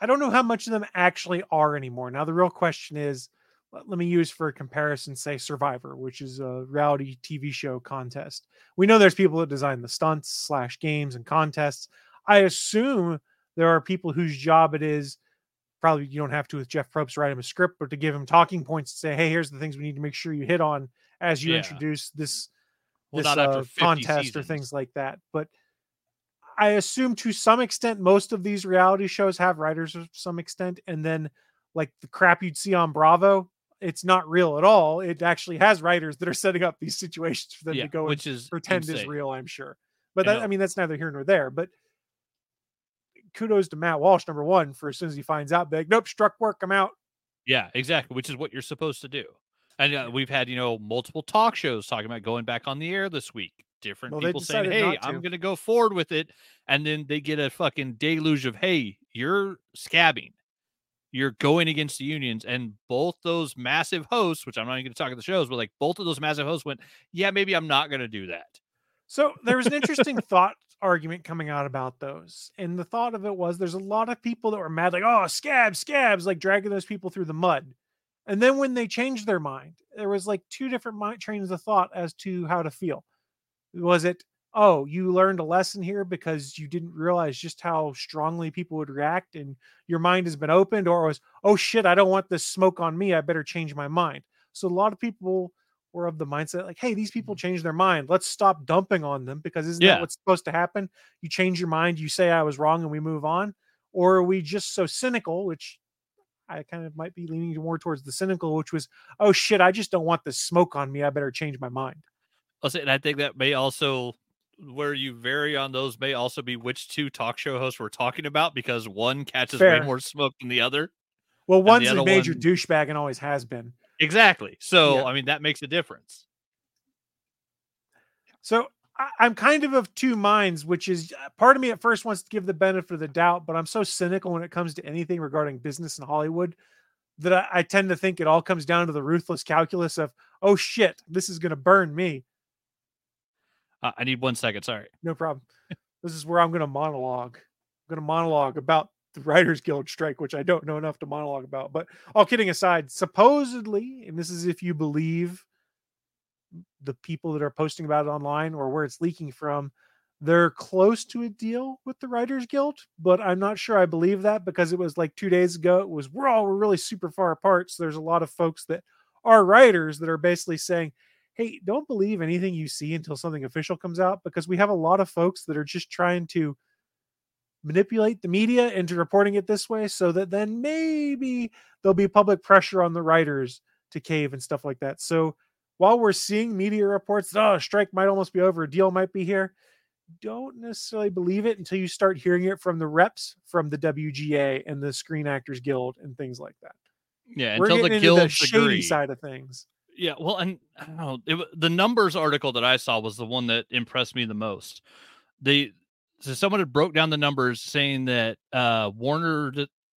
I don't know how much of them actually are anymore. Now, the real question is let, me use for a comparison, say Survivor, which is a reality TV show contest. We know there's people that design the stunts slash games and contests. I assume there are people whose job it is. Probably you don't have to with Jeff Probst write him a script, but to give him talking points to say, hey, here's the things we need to make sure you hit on as you Yeah. introduce this Well, this uh, 50 contest or things like that. But I assume to some extent, most of these reality shows have writers to some extent, and then like the crap you'd see on Bravo, it's not real at all. It actually has writers that are setting up these situations for them Yeah, to go which and is pretend is real. I'm sure, but I that, I mean that's neither here nor there. But kudos to Matt Walsh, number one, for as soon as he finds out, big nope, struck work, I'm out. Yeah, exactly. Which is what you're supposed to do. And uh, we've had, you know, multiple talk shows talking about going back on the air this week. Different Well, people saying, "Hey, I'm going to go forward with it," and then they get a fucking deluge of, "Hey, you're scabbing, you're going against the unions," and both those massive hosts, which I'm not even going to talk at the shows, but like both of those massive hosts went, "Yeah, maybe I'm not going to do that." So there was an interesting thought argument coming out about those. And the thought of it was there's a lot of people that were mad, like, oh, scabs, scabs, like dragging those people through the mud. And then when they changed their mind, there was like two different mind trains of thought as to how to feel. Was it, oh, you learned a lesson here because you didn't realize just how strongly people would react and your mind has been opened, or it was, oh shit, I don't want this smoke on me. I better change my mind. So a lot of people were of the mindset like, hey, these people mm-hmm. changed their mind. Let's stop dumping on them because isn't Yeah. that what's supposed to happen? You change your mind, you say I was wrong, and we move on. Or are we just so cynical, which I kind of might be leaning more towards the cynical, which was, oh shit, I just don't want this smoke on me. I better change my mind. I'll say, and I think that may also where you vary on those may also be which two talk show hosts we're talking about because one catches Fair. way more smoke than the other. Well, one's a major one- douchebag and always has been. Exactly. So Yeah. I mean that makes a difference. So I, I'm kind of of two minds, which is uh, part of me at first wants to give the benefit of the doubt, but I'm so cynical when it comes to anything regarding business in Hollywood that I, I tend to think it all comes down to the ruthless calculus of, oh shit, this is going to burn me. Uh, I need one second. Sorry. No problem. this is where I'm going to monologue. I'm going to monologue about the Writers Guild strike, which I don't know enough to monologue about. But all kidding aside, supposedly, and this is if you believe the people that are posting about it online or where it's leaking from, they're close to a deal with the Writers Guild, but I'm not sure I believe that because it was like two days ago. It was we're all we're really super far apart. So there's a lot of folks that are writers that are basically saying, hey, don't believe anything you see until something official comes out because we have a lot of folks that are just trying to manipulate the media into reporting it this way so that then maybe there'll be public pressure on the writers to cave and stuff like that. So while we're seeing media reports that oh, strike might almost be over, a deal might be here, don't necessarily believe it until you start hearing it from the reps from the WGA and the Screen Actors Guild and things like that. Yeah, We're until the getting into the guilds shady agree. side of things. Yeah, well, and I don't know, it, the numbers article that I saw was the one that impressed me the most. They so someone had broke down the numbers saying that uh Warner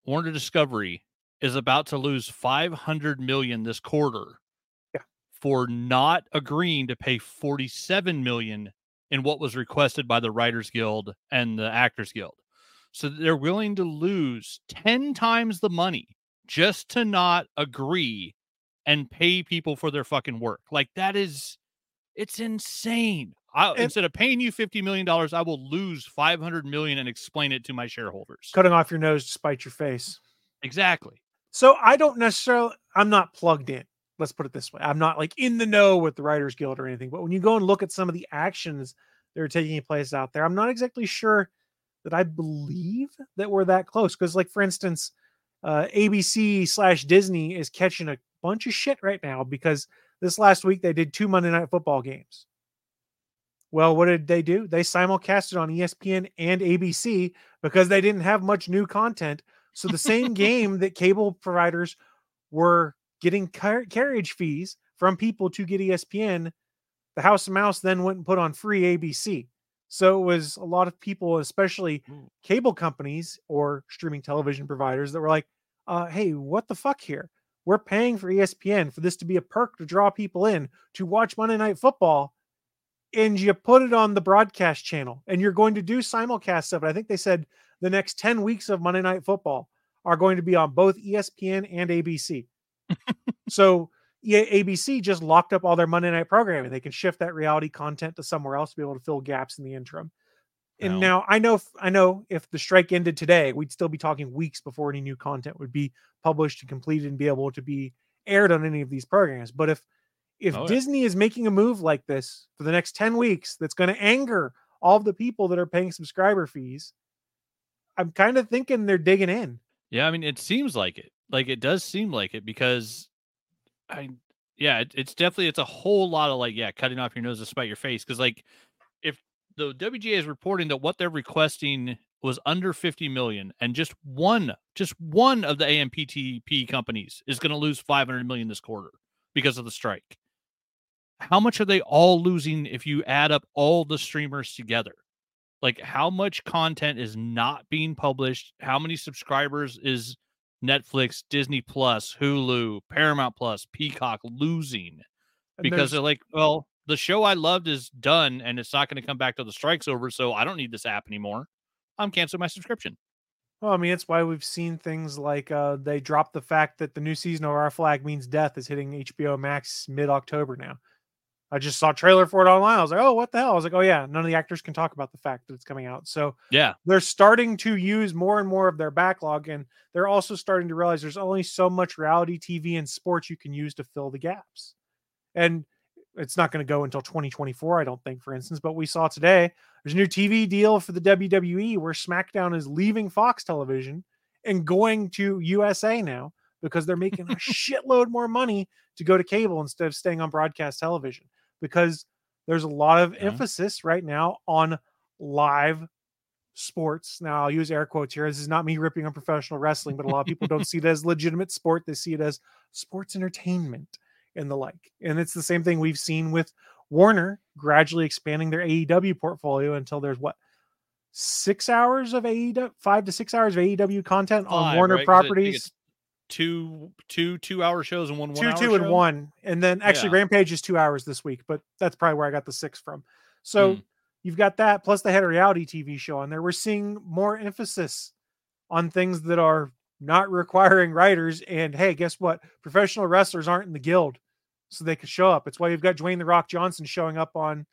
Warner Discovery is about to lose 500 million this quarter. Yeah. For not agreeing to pay 47 million in what was requested by the Writers Guild and the Actors Guild. So they're willing to lose 10 times the money just to not agree and pay people for their fucking work. Like that is it's insane. I, instead of paying you 50 million dollars, I will lose 500 million and explain it to my shareholders. Cutting off your nose to spite your face. Exactly. So I don't necessarily I'm not plugged in. Let's put it this way. I'm not like in the know with the Writers Guild or anything, but when you go and look at some of the actions that are taking place out there, I'm not exactly sure that I believe that we're that close. Because, like, for instance, uh, ABC slash Disney is catching a bunch of shit right now because this last week they did two Monday night football games. Well, what did they do? They simulcasted on ESPN and ABC because they didn't have much new content. So the same game that cable providers were getting car- carriage fees from people to get ESPN, the House of Mouse then went and put on free ABC. So it was a lot of people, especially cable companies or streaming television providers, that were like, uh, hey, what the fuck here? We're paying for ESPN for this to be a perk to draw people in to watch Monday Night Football. And you put it on the broadcast channel and you're going to do simulcast stuff. And I think they said the next 10 weeks of Monday Night Football are going to be on both ESPN and ABC. so yeah, ABC just locked up all their Monday night programming. They can shift that reality content to somewhere else to be able to fill gaps in the interim. And now I know, if, I know if the strike ended today, we'd still be talking weeks before any new content would be published and completed and be able to be aired on any of these programs. But if if Oh, yeah. Disney is making a move like this for the next 10 weeks that's going to anger all the people that are paying subscriber fees, I'm kind of thinking they're digging in. Yeah, I mean, it seems like it. Like it does seem like it because I yeah, it, it's definitely it's a whole lot of like yeah, cutting off your nose to spite your face because like if the WGA is reporting that what they're requesting was under 50 million and just one just one of the AMPTP companies is going to lose 500 million this quarter because of the strike. How much are they all losing if you add up all the streamers together? like how much content is not being published how many subscribers is netflix disney plus hulu paramount plus peacock losing because they're like well the show i loved is done and it's not going to come back till the strike's over so i don't need this app anymore i'm canceling my subscription Well, I mean, it's why we've seen things like uh, they dropped the fact that the new season of Our Flag Means Death is hitting HBO Max mid October now. I just saw a trailer for it online. I was like, oh, what the hell? I was like, oh, yeah, none of the actors can talk about the fact that it's coming out. So yeah they're starting to use more and more of their backlog. And they're also starting to realize there's only so much reality TV and sports you can use to fill the gaps. And it's not going to go until 2024, I don't think, for instance. But we saw today there's a new TV deal for the WWE where SmackDown is leaving Fox television and going to USA now because they're making a shitload more money to go to cable instead of staying on broadcast television because there's a lot of Yeah. emphasis right now on live sports. Now, I'll use air quotes here. This is not me ripping on professional wrestling, but a lot of people don't see it as legitimate sport. They see it as sports entertainment and the like. And it's the same thing we've seen with Warner gradually expanding their AEW portfolio until there's what six hours of AEW, five to six hours of AEW content on Five, Warner right? 'Cause I think properties. it's two two two hour shows and one one two, hour two, and show? one, and then actually. Rampage is two hours this week, but that's probably where I got the six from. So Mm. you've got that. Plus, they had a reality TV show on there. We're seeing more emphasis on things that are not requiring writers. And hey, guess what? Professional wrestlers aren't in the guild, so they can show up. It's why you've got Dwayne the Rock Johnson showing up on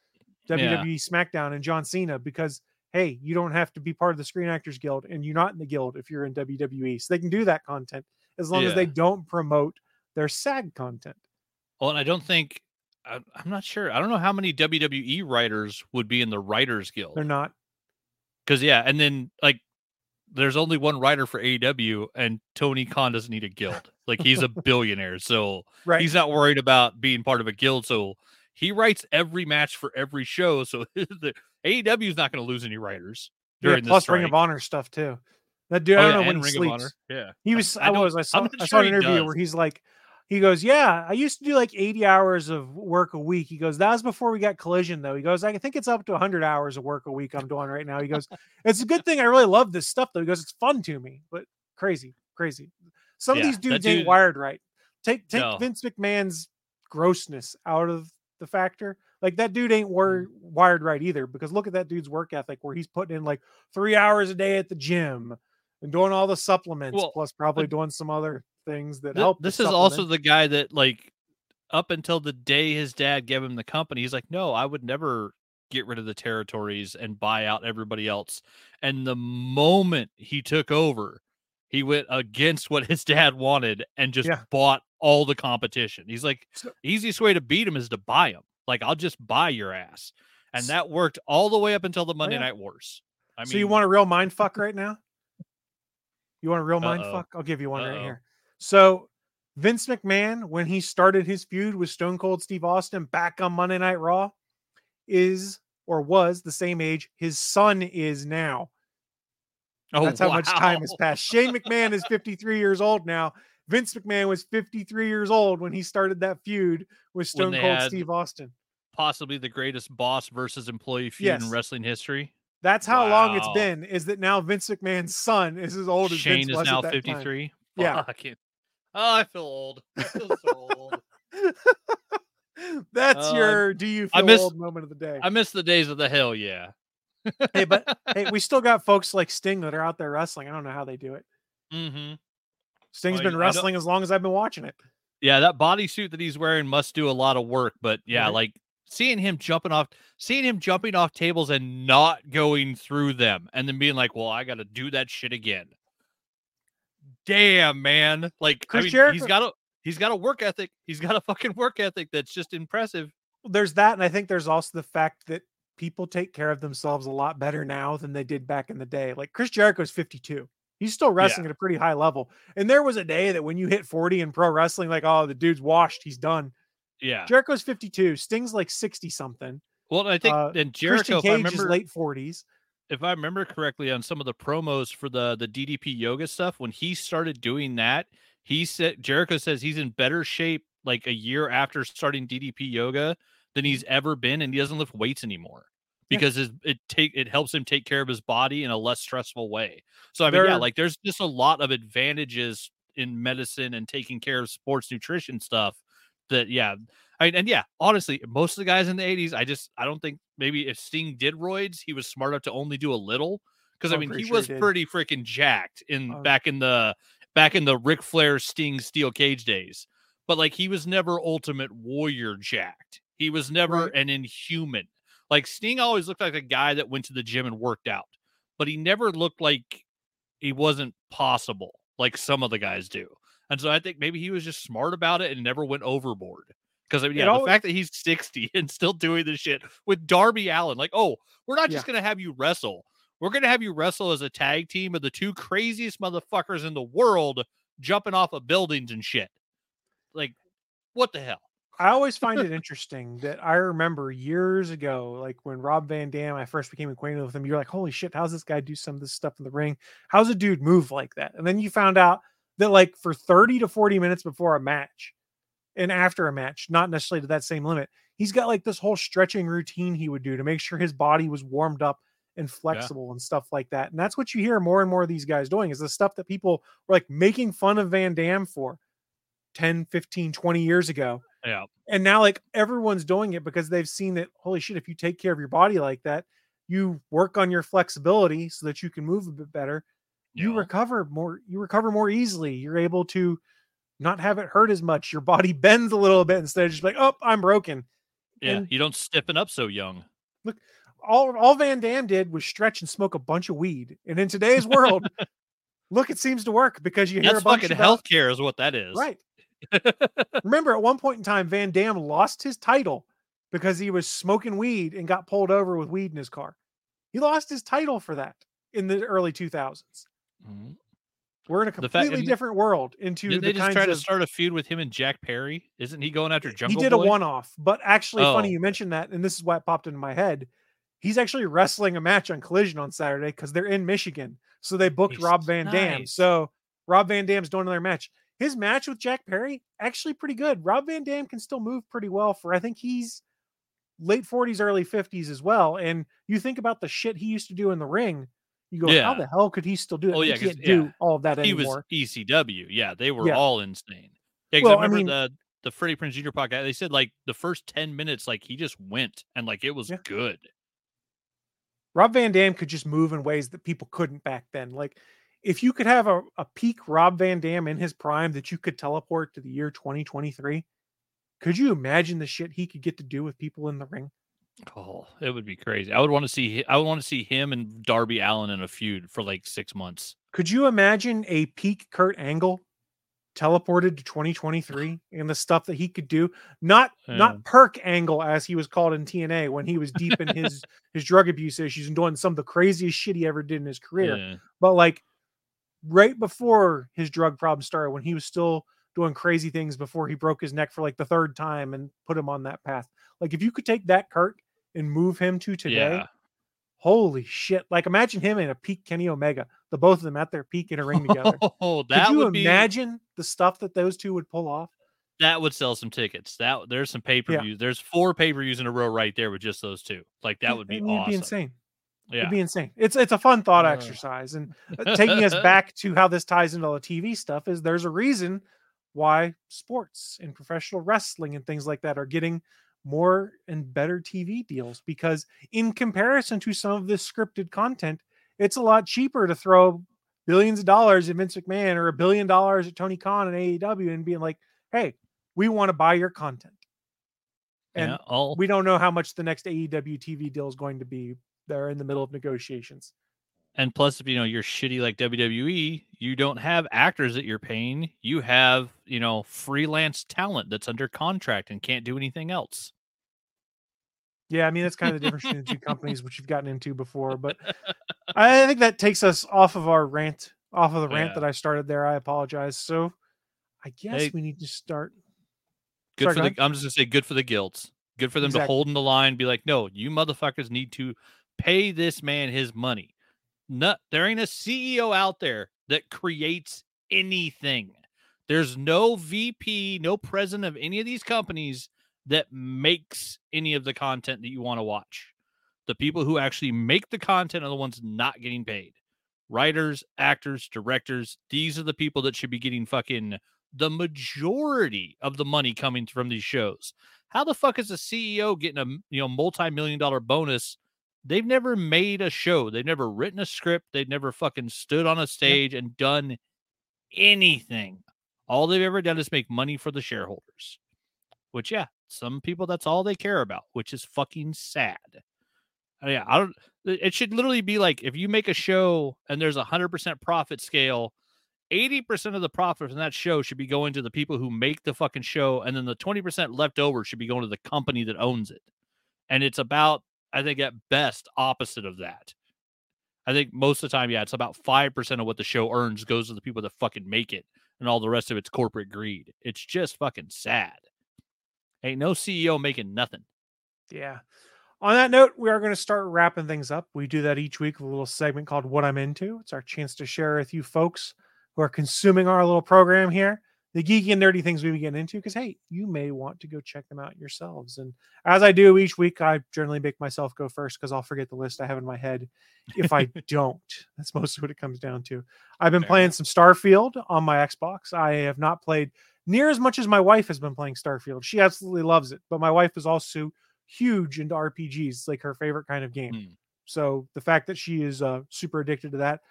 WWE SmackDown and John Cena because hey, you don't have to be part of the Screen Actors Guild, and you're not in the guild if you're in WWE. So they can do that content as long as they don't promote their SAG content. Well, and I don't think I'm not sure. I don't know how many WWE writers would be in the Writers Guild. They're not. Because yeah, and then like there's only one writer for AEW, and Tony Khan doesn't need a guild. Like he's a billionaire, so Right. he's not worried about being part of a guild. So he writes every match for every show. So the AEW is not going to lose any writers yeah, during plus this Ring of. Honor stuff too. That dude, I Oh, don't yeah, know when he Ring of Honor. sleeps. Yeah, He was. I I, was. I saw. I saw sure an interview where he's like, he goes, "Yeah, I used to do like 80 hours of work a week." He goes, "That was before we got Collision, though." He goes, "I think it's up to 100 hours of work a week I'm doing right now." He goes, "It's a good thing. I really love this stuff, though." He goes, "It's fun to me, but crazy, crazy. Some of these dudes ain't wired right. Take take No. Vince McMahon's grossness out of the factor." Like that dude ain't Mm. wor- wired right either. Because look at that dude's work ethic, where he's putting in like three hours a day at the gym and doing all the supplements, Well, plus uh, probably doing some other things that Th- help. this is also the guy that like up until the day his dad gave him the company he's like no i would never get rid of the territories and buy out everybody else and the moment he took over he went against what his dad wanted and just Yeah. bought all the competition he's like So- easiest way to beat him is to buy him like i'll just buy your ass and that worked all the way up until the monday Oh, yeah. night wars i mean so you want a real mind fuck right now? You want a real mind fuck? I'll give you one right Uh-oh. here. So Vince McMahon, when he started his feud with Stone Cold Steve Austin back on Monday Night Raw, is or was the same age his son is now. oh, That's how much time has passed. Shane McMahon is 53 years old now. Vince McMahon was 53 years old when he started that feud with Stone Cold Steve Austin. Possibly the greatest boss versus employee feud Yes. in wrestling history. That's how long it's been. Is that now Vince McMahon's son is as old as Shane Vince is was now time. 53. Yeah. Fucking- Oh, I feel old. I feel so old. That's Uh, your do you I feel miss- old moment of the day. I miss the days of the hell yeah. hey, but hey, we still got folks like Sting that are out there wrestling. I don't know how they do it. hmm Sting's Well, been wrestling as long as I've been watching it. Yeah, that bodysuit that he's wearing must do a lot of work. But yeah, Right. like seeing him jumping off, seeing him jumping off tables and not going through them, and then being like, "Well, I got to do that shit again." Damn, man! Like, Chris I mean, Jericho- he's got a he's got a work ethic. He's got a fucking work ethic that's just impressive. There's that, and I think there's also the fact that people take care of themselves a lot better now than they did back in the day. Like Chris Jericho's 52. He's still wrestling at a pretty high level. And there was a day that when you hit 40 in pro wrestling, like, oh, the dude's washed, he's done. Yeah. Jericho's 52. Sting's like 60 something. Well, I think uh, and Christian Jericho, I Cage is remember, late 40s. if I remember correctly, on some of the promos for the the DDP yoga stuff, when he started doing that, he said Jericho says he's in better shape like a year after starting DDP yoga than he's ever been, and he doesn't lift weights anymore Yeah. because his, it take it helps him take care of his body in a less stressful way. So I mean, yeah, like there's just a lot of advantages in medicine and taking care of sports nutrition stuff that yeah I, mean, and yeah honestly most of the guys in the 80s i just i don't think maybe if sting did roids he was smart enough to only do a little because i I'm mean he sure was did. pretty freaking jacked in Oh. back in the back in the Ric Flair Sting steel cage days but like he was never ultimate warrior jacked he was never Right. an inhuman like sting always looked like a guy that went to the gym and worked out but he never looked like he wasn't possible like some of the guys do and so I think maybe he was just smart about it and never went overboard. Because I mean, yeah, the fact that he's 60 and still doing this shit with Darby Allin, like, oh, we're not just Yeah. gonna have you wrestle. We're gonna have you wrestle as a tag team of the two craziest motherfuckers in the world jumping off of buildings and shit. Like, what the hell? I always find it interesting that I remember years ago, like when Rob Van Dam, I first became acquainted with him, you're like, holy shit, how's this guy do some of this stuff in the ring? How's a dude move like that? And then you found out that, like, for 30 to 40 minutes before a match and after a match, not necessarily to that same limit, he's got like this whole stretching routine he would do to make sure his body was warmed up and flexible and stuff like that. And that's what you hear more and more of these guys doing is the stuff that people were like making fun of Van Dam for 10, 15, 20 years ago Yeah. and now like everyone's doing it because they've seen that holy shit if you take care of your body like that you work on your flexibility so that you can move a bit better you Yeah. recover more you recover more easily you're able to not have it hurt as much your body bends a little bit instead of just like oh i'm broken Yeah. And- You don't stiffen up so young. Look all all van dam did was stretch and smoke a bunch of weed and in today's world look it seems to work because you hear That's a bunch fucking about, healthcare, is what that is. Right. Remember, at one point in time, Van Dam lost his title because he was smoking weed and got pulled over with weed in his car. He lost his title for that in the early 2000s. Mhm. We're in a The fact- completely different world into Didn't the they just kinds try to of. start a feud with him and Jack Perry? Isn't he going after he did Boy? a one-off, but actually, funny Oh. you mentioned that, and this is why it popped into my head. He's actually wrestling a match on Collision on Saturday because they're in Michigan, so they booked Nice. Rob Van Dam. So Rob Van Dam's doing another match. His match with Jack Perry actually pretty good. Rob Van Dam can still move pretty well for I think he's late 40s, early 50s as well. And you think about the shit he used to do in the ring, you go, how the hell could he still do it? Oh, he yeah, 'cause- can't do yeah. all of that he anymore. was ECW. Yeah, they were Yeah. all insane. Yeah, Well, I I remember mean- the the Freddie Prinze Jr. podcast. They said like the first ten minutes, like he just went and like it was Yeah. good. Rob Van Dam could just move in ways that people couldn't back then. Like if you could have a, a peak Rob Van Dam in his prime that you could teleport to the year 2023, could you imagine the shit he could get to do with people in the ring? Oh, it would be crazy. I would want to see. I would want to see him and Darby Allin in a feud for like six months. Could you imagine a peak Kurt Angle teleported to 2023 and the stuff that he could do? Not Yeah. not perk angle as he was called in TNA when he was deep in his his drug abuse issues and doing some of the craziest shit he ever did in his career. Yeah. but like right before his drug problem started when he was still doing crazy things before he broke his neck for like the third time and put him on that path like if you could take that kurt and move him to today Yeah. holy shit like imagine him in a peak kenny omega the both of them at their peak in a ring together Oh, that could you would be imagine the stuff that those two would pull off. That would sell some tickets. That there's some pay per views. There's four pay per views in a row right there with just those two. Like that would be it'd awesome. be insane. Yeah. It'd be insane. It's it's a fun thought Uh. exercise, and uh, taking us back to how this ties into all the TV stuff is there's a reason why sports and professional wrestling and things like that are getting more and better TV deals because in comparison to some of this scripted content, it's a lot cheaper to throw billions of dollars at Vince McMahon or a billion dollars at Tony Khan and AEW and being like, "Hey, we want to buy your content." And yeah, all we don't know how much the next AEW TV deal is going to be. They're in the middle of negotiations. And plus if you know you're shitty like WWE, you don't have actors that you're paying. You have, you know, freelance talent that's under contract and can't do anything else. Yeah, I mean that's kind of the difference between the two companies, which you've gotten into before. But I think that takes us off of our rant, off of the rant Yeah. that I started there. I apologize. So I guess Hey. we need to start. Good Sorry, for the I'm just gonna say good for the guilds. Good for them to hold in the line, be like, no, you motherfuckers need to pay this man his money. Not there ain't a CEO out there that creates anything. There's no VP, no president of any of these companies that makes any of the content that you want to watch. The people who actually make the content are the ones not getting paid. Writers, actors, directors, these are the people that should be getting fucking the majority of the money coming from these shows. How the fuck is a CEO getting a you know multi-million dollar bonus? They've never made a show. They've never written a script. They've never fucking stood on a stage and done anything. All they've ever done is make money for the shareholders. Which yeah, some people that's all they care about, which is fucking sad. Uh, Yeah, I don't it should literally be like if you make a show and there's a hundred percent profit scale, 80% of the profit from that show should be going to the people who make the fucking show, and then the 20% left over should be going to the company that owns it. And it's about, I think, at best, opposite of that. I think most of the time, yeah, it's about 5% of what the show earns goes to the people that fucking make it, and all the rest of it's corporate greed. It's just fucking sad. Ain't no CEO making nothing. Yeah. On that note, we are going to start wrapping things up. We do that each week with a little segment called What I'm Into. It's our chance to share with you folks who are consuming our little program here the geeky and nerdy things we be getting into because, hey, you may want to go check them out yourselves. And as I do each week, I generally make myself go first because I'll forget the list I have in my head if I don't. That's mostly what it comes down to. I've been Fair playing enough. some Starfield on my Xbox. I have not played near as much as my wife has been playing Starfield. She absolutely loves it, but my wife is also huge into RPGs. It's like her favorite kind of game. Hmm. So the fact that she is uh, super addicted to that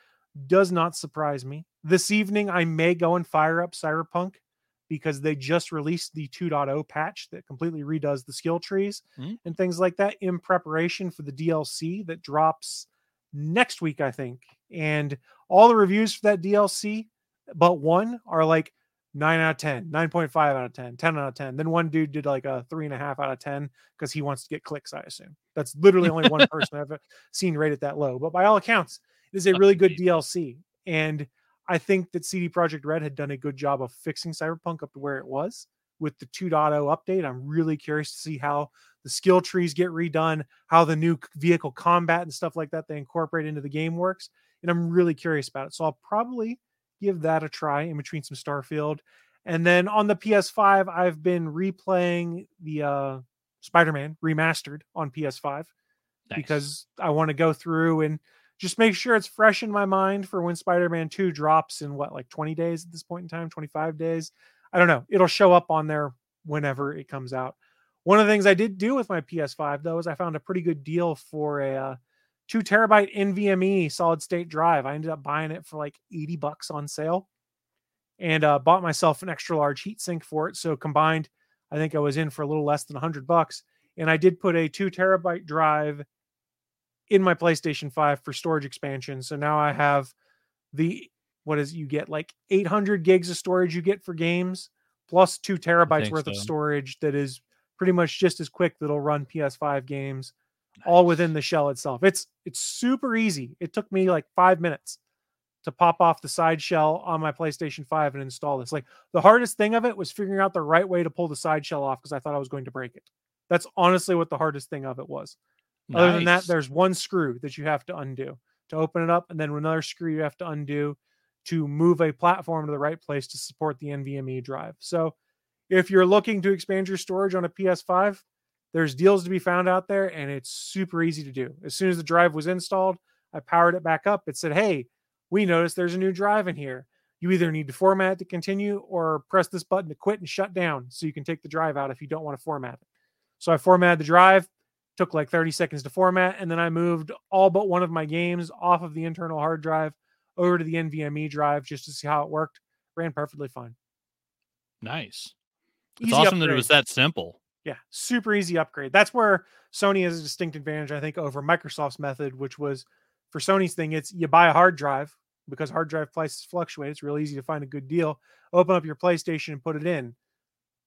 does not surprise me. This evening, I may go and fire up Cyberpunk because they just released the 2.0 patch that completely redoes the skill trees Hmm. and things like that in preparation for the DLC that drops next week, I think. And all the reviews for that DLC, but one, are like 9 out of 10, 9.5 out of 10, 10 out of 10. Then one dude did like a three and a half out of 10 because he wants to get clicks, I assume. That's literally only one person I've seen rated that low. But by all accounts, is a really good. DLC. And I think that CD Projekt Red had done a good job of fixing Cyberpunk up to where it was with the 2.0 update. I'm really curious to see how the skill trees get redone, how the new vehicle combat and stuff like that they incorporate into the game works. And I'm really curious about it. So I'll probably give that a try in between some Starfield. And then on the PS5, I've been replaying the uh, Spider Man remastered on PS5 Nice. because I want to go through and just make sure it's fresh in my mind for when Spider-Man 2 drops in what like 20 days at this point in time, 25 days. I don't know. It'll show up on there whenever it comes out. One of the things I did do with my PS5 though is I found a pretty good deal for a uh, 2 terabyte NVMe solid state drive. I ended up buying it for like 80 bucks on sale and uh, bought myself an extra large heatsink for it. So combined, I think I was in for a little less than 100 bucks. And I did put a 2 terabyte drive in my PlayStation 5 for storage expansion. So now I mm-hmm. have the what is you get like 800 gigs of storage you get for games plus 2 terabytes worth of storage that is pretty much just as quick that'll run PS5 games all within the shell itself. It's it's super easy. It took me like 5 minutes to pop off the side shell on my PlayStation 5 and install this. Like the hardest thing of it was figuring out the right way to pull the side shell off because I thought I was going to break it. That's honestly what the hardest thing of it was. Other than that, there's one screw that you have to undo to open it up, and then another screw you have to undo to move a platform to the right place to support the NVMe drive. So if you're looking to expand your storage on a PS5, there's deals to be found out there and it's super easy to do. As soon as the drive was installed, I powered it back up. It said, Hey, we noticed there's a new drive in here. You either need to format to continue or press this button to quit and shut down so you can take the drive out if you don't want to format it. So I formatted the drive, took like 30 seconds to format, and then I moved all but one of my games off of the internal hard drive over to the NVMe drive just to see how it worked. Ran perfectly fine. Nice. It's Easy awesome that it was that simple. Yeah, super easy upgrade. That's where Sony has a distinct advantage, I think, over Microsoft's method, which was for Sony's thing, it's you buy a hard drive because hard drive prices fluctuate. It's really easy to find a good deal. Open up your PlayStation and put it in.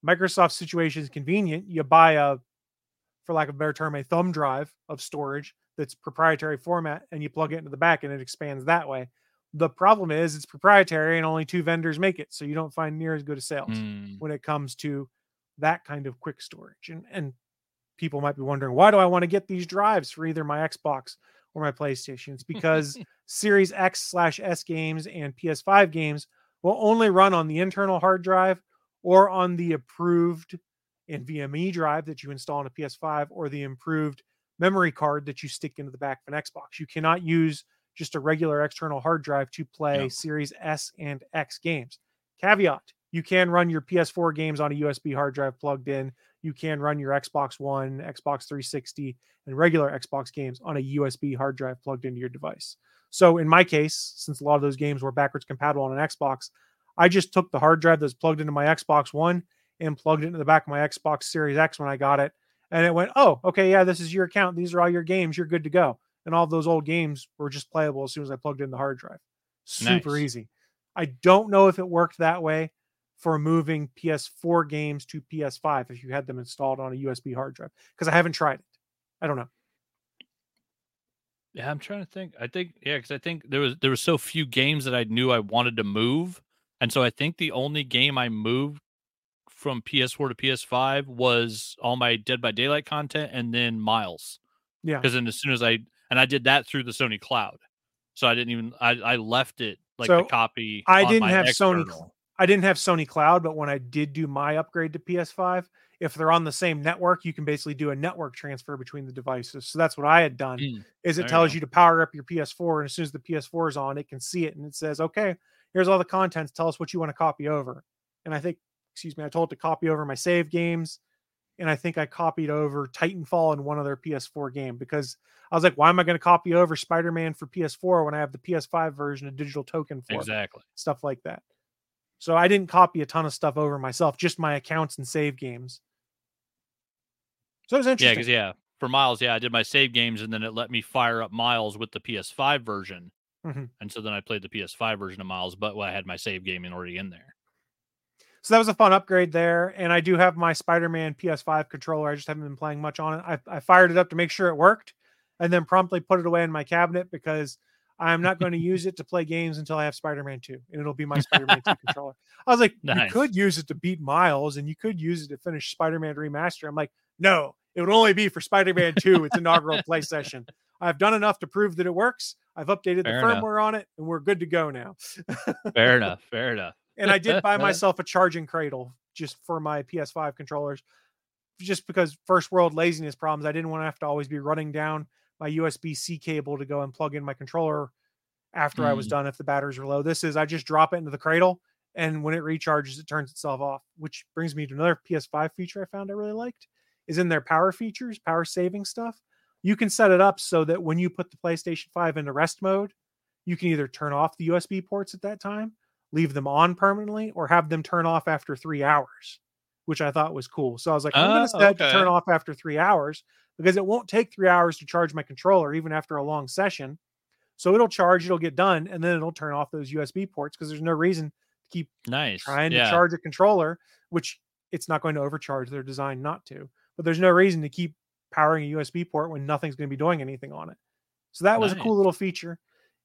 Microsoft's situation is convenient. You buy a, for lack of a better term, a thumb drive of storage that's proprietary format and you plug it into the back and it expands that way. The problem is it's proprietary and only two vendors make it. So you don't find near as good a sales Mm, when it comes to that kind of quick storage. And and people might be wondering, why do I want to get these drives for either my Xbox or my PlayStation? It's because Series X slash S games and PS5 games will only run on the internal hard drive or on the approved NVMe drive that you install on a PS5 or the improved memory card that you stick into the back of an Xbox. You cannot use just a regular external hard drive to play. Series S and X games. Caveat you can run your PS4 games on a USB hard drive plugged in. You can run your Xbox One, Xbox 360, and regular Xbox games on a USB hard drive plugged into your device. So in my case, since a lot of those games were backwards compatible on an Xbox, I just took the hard drive that's plugged into my Xbox One and plugged it into the back of my Xbox Series X when I got it. And it went, oh, okay, yeah, this is your account. These are all your games. You're good to go. And all those old games were just playable as soon as I plugged in the hard drive. Super Nice. easy. I don't know if it worked that way for moving PS4 games to PS5 if you had them installed on a USB hard drive because I haven't tried it. I don't know. yeah, I'm trying to think. I think yeah, because I think there was there was so few games that I knew I wanted to move, and so I think the only game I moved from PS4 to PS5 was all my Dead by Daylight content, and then Miles. Yeah. Because then as soon as I and I did that through the Sony Cloud, so I didn't even I I left it like So, the copy. I didn't have Sony. I didn't have Sony Cloud, but when I did do my upgrade to PS5, if they're on the same network, you can basically do a network transfer between the devices. So that's what I had done. Mm, Is it you tells go. you to power up your PS4, and as soon as the PS4 is on, it can see it and it says, "Okay, here's all the contents. Tell us what you want to copy over." And I think, excuse me, I told it to copy over my save games, and I think I copied over Titanfall and one other PS4 game because I was like, "Why am I going to copy over Spider-Man for PS4 when I have the PS5 version of digital token for it?" exactly. stuff like that. So I didn't copy a ton of stuff over myself, just my accounts and save games. So it was Yeah, interesting. because yeah, for Miles, yeah, I did my save games, and then it let me fire up Miles with the PS5 version, Mhm. and so then I played the PS5 version of Miles, but I had my save game already in there. So that was a fun upgrade there. And I do have my Spider-Man PS5 controller. I just haven't been playing much on it. I, I fired it up to make sure it worked and then promptly put it away in my cabinet because I'm not going to use it to play games until I have Spider-Man 2. And it'll be my Spider-Man 2 controller. I was like, Nice. you could use it to beat Miles and you could use it to finish Spider-Man Remaster. I'm like, no, it would only be for Spider-Man 2, its inaugural play session. I've done enough to prove that it works. I've updated Fair the enough. firmware on it, and we're good to go now. Fair enough. Fair enough. And I did buy myself a charging cradle just for my PS5 controllers, just because first world laziness problems. I didn't want to have to always be running down my USB C cable to go and plug in my controller after I was Mm. done if the batteries were low. This is I just drop it into the cradle, and when it recharges, it turns itself off. Which brings me to another PS5 feature I found I really liked is in their power features, power saving stuff. You can set it up so that when you put the PlayStation 5 into rest mode, you can either turn off the USB ports at that time leave them on permanently or have them turn off after three hours, which I thought was cool. So I was like, I'm going Oh, to set it to turn off after three hours because it won't take three hours to charge my controller, even after a long session. So it'll charge, it'll get done, and then it'll turn off those USB ports because there's no reason to keep Nice. trying yeah. to charge a controller, which it's not going to overcharge. They're designed not to, but there's no reason to keep powering a USB port when nothing's going to be doing anything on it. So that was a cool little feature.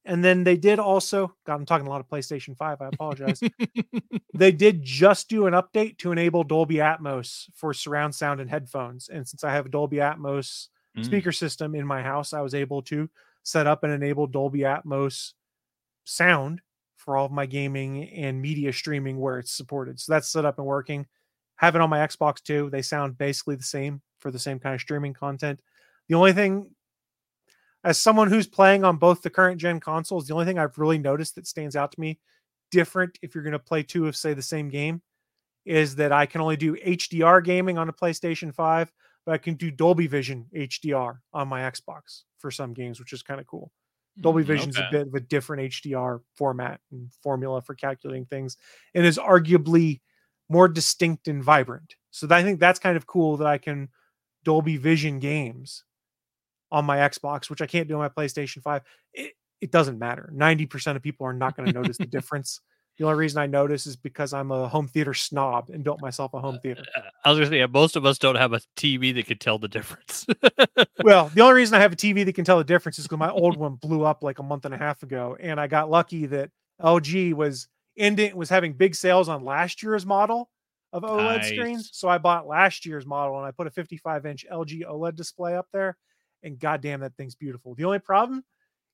And then they did also, God, I'm talking a lot of PlayStation 5. I apologize. they did just do an update to enable Dolby Atmos for surround sound and headphones. And since I have a Dolby Atmos Mm. speaker system in my house, I was able to set up and enable Dolby Atmos sound for all of my gaming and media streaming where it's supported. So that's set up and working. Have it on my Xbox too. They sound basically the same for the same kind of streaming content. The only thing, as someone who's playing on both the current gen consoles, the only thing I've really noticed that stands out to me different if you're going to play two of, say, the same game is that I can only do HDR gaming on a PlayStation 5, but I can do Dolby Vision HDR on my Xbox for some games, which is kind of cool. Dolby Vision's okay. a bit of a different HDR format and formula for calculating things, and is arguably more distinct and vibrant. So I think that's kind of cool that I can Dolby Vision games on my Xbox, which I can't do on my PlayStation 5. It, it doesn't matter. 90% of people are not going to notice the difference. The only reason I notice is because I'm a home theater snob and built myself a home theater. Uh, I was gonna say yeah, most of us don't have a TV that could tell the difference. well, the only reason I have a TV that can tell the difference is because my old one blew up like a month and a half ago, and I got lucky that LG was ending was having big sales on last year's model of OLED screens. So I bought last year's model and I put a 55 inch LG OLED display up there, and goddamn, that thing's beautiful. The only problem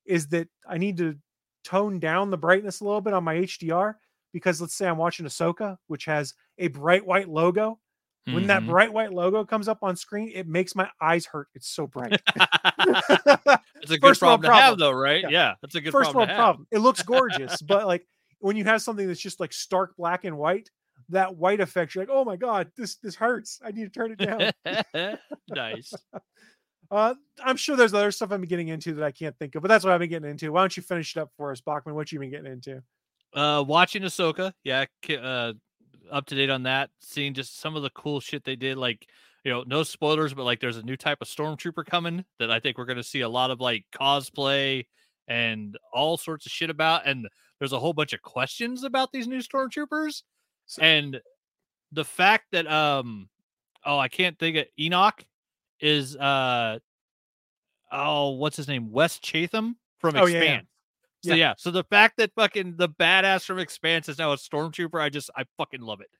is that I need to tone down the brightness a little bit on my HDR because let's say I'm watching Ahsoka, which has a bright white logo. When that Mhm. bright white logo comes up on screen, it makes my eyes hurt. It's so bright. it's a good First world problem to have, though, right? Yeah. Yeah, that's a good First problem world problem. It looks gorgeous, but like when you have something that's just like stark black and white, that white effect, you're like, oh my god, this this hurts. I need to turn it down. nice. Uh, I'm sure there's other stuff I'm getting into that I can't think of, but that's what I've been getting into. Why don't you finish it up for us, Bachman? What you been getting into? Uh, watching Ahsoka, yeah, uh, up to date on that. Seeing just some of the cool shit they did, like you know, no spoilers, but like there's a new type of stormtrooper coming that I think we're gonna see a lot of like cosplay and all sorts of shit about. And there's a whole bunch of questions about these new stormtroopers, So- and the fact that um, oh, I can't think of Enoch is uh, oh, what's his name, Wes Chatham from Oh, yeah, Expanse. yeah. So Yeah. yeah, so the fact that fucking the badass from Expanse is now a stormtrooper, I just I fucking love it.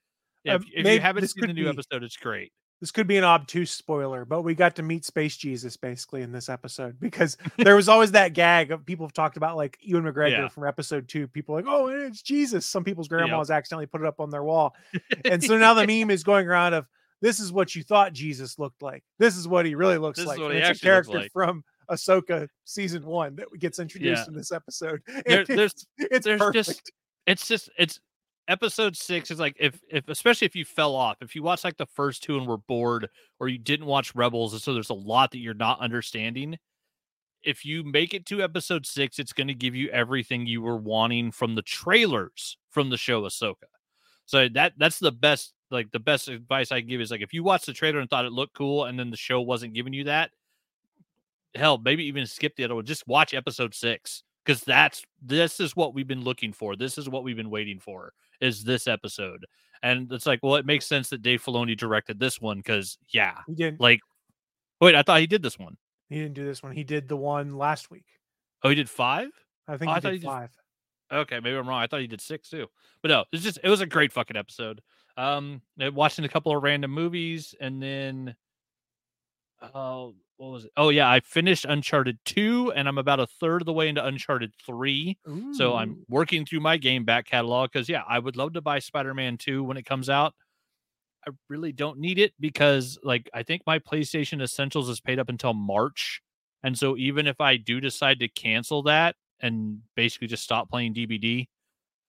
Yeah, Um, if, you haven't seen the new be- episode, it's great. this could be an obtuse spoiler, but we got to meet Space Jesus basically in this episode because there was always that gag of people have talked about like Ewan McGregor Yeah. from episode two. People like, oh, it's Jesus. Some people's grandmas accidentally put it up on their wall. And so now the meme is going around of this is what you thought Jesus looked like. This is what he really looks This is like. what he it's a actually looks character like. from Ahsoka season one that gets introduced Yeah. in this episode. There- there's it's, it's there's perfect. just it's just it's episode six is like if if especially if you fell off if you watch like the first two and were bored or you didn't watch rebels and so there's a lot that you're not understanding if you make it to episode six it's going to give you everything you were wanting from the trailers from the show ahsoka so that that's the best like the best advice i give is like if you watched the trailer and thought it looked cool and then the show wasn't giving you that hell maybe even skip the other one just watch episode six because that's this is what we've been looking for this is what we've been waiting for is this episode and it's like well it makes sense that dave filoni directed this one because yeah He didn't like wait i thought he did this one he didn't do this one. He did the one last week. oh he did five I think Oh, I he thought did he did- five. okay maybe i'm wrong i thought he did six too but no it's just it was a great fucking episode um uh, watching a couple of random movies and then oh what was it oh yeah i finished uncharted 2 and i'm about a third of the way into uncharted 3 So I'm working through my game back catalog because yeah, I would love to buy Spider-Man 2 when it comes out. I really don't need it because like I think my PlayStation Essentials is paid up until March. And so even if I do decide to cancel that and basically just stop playing DBD,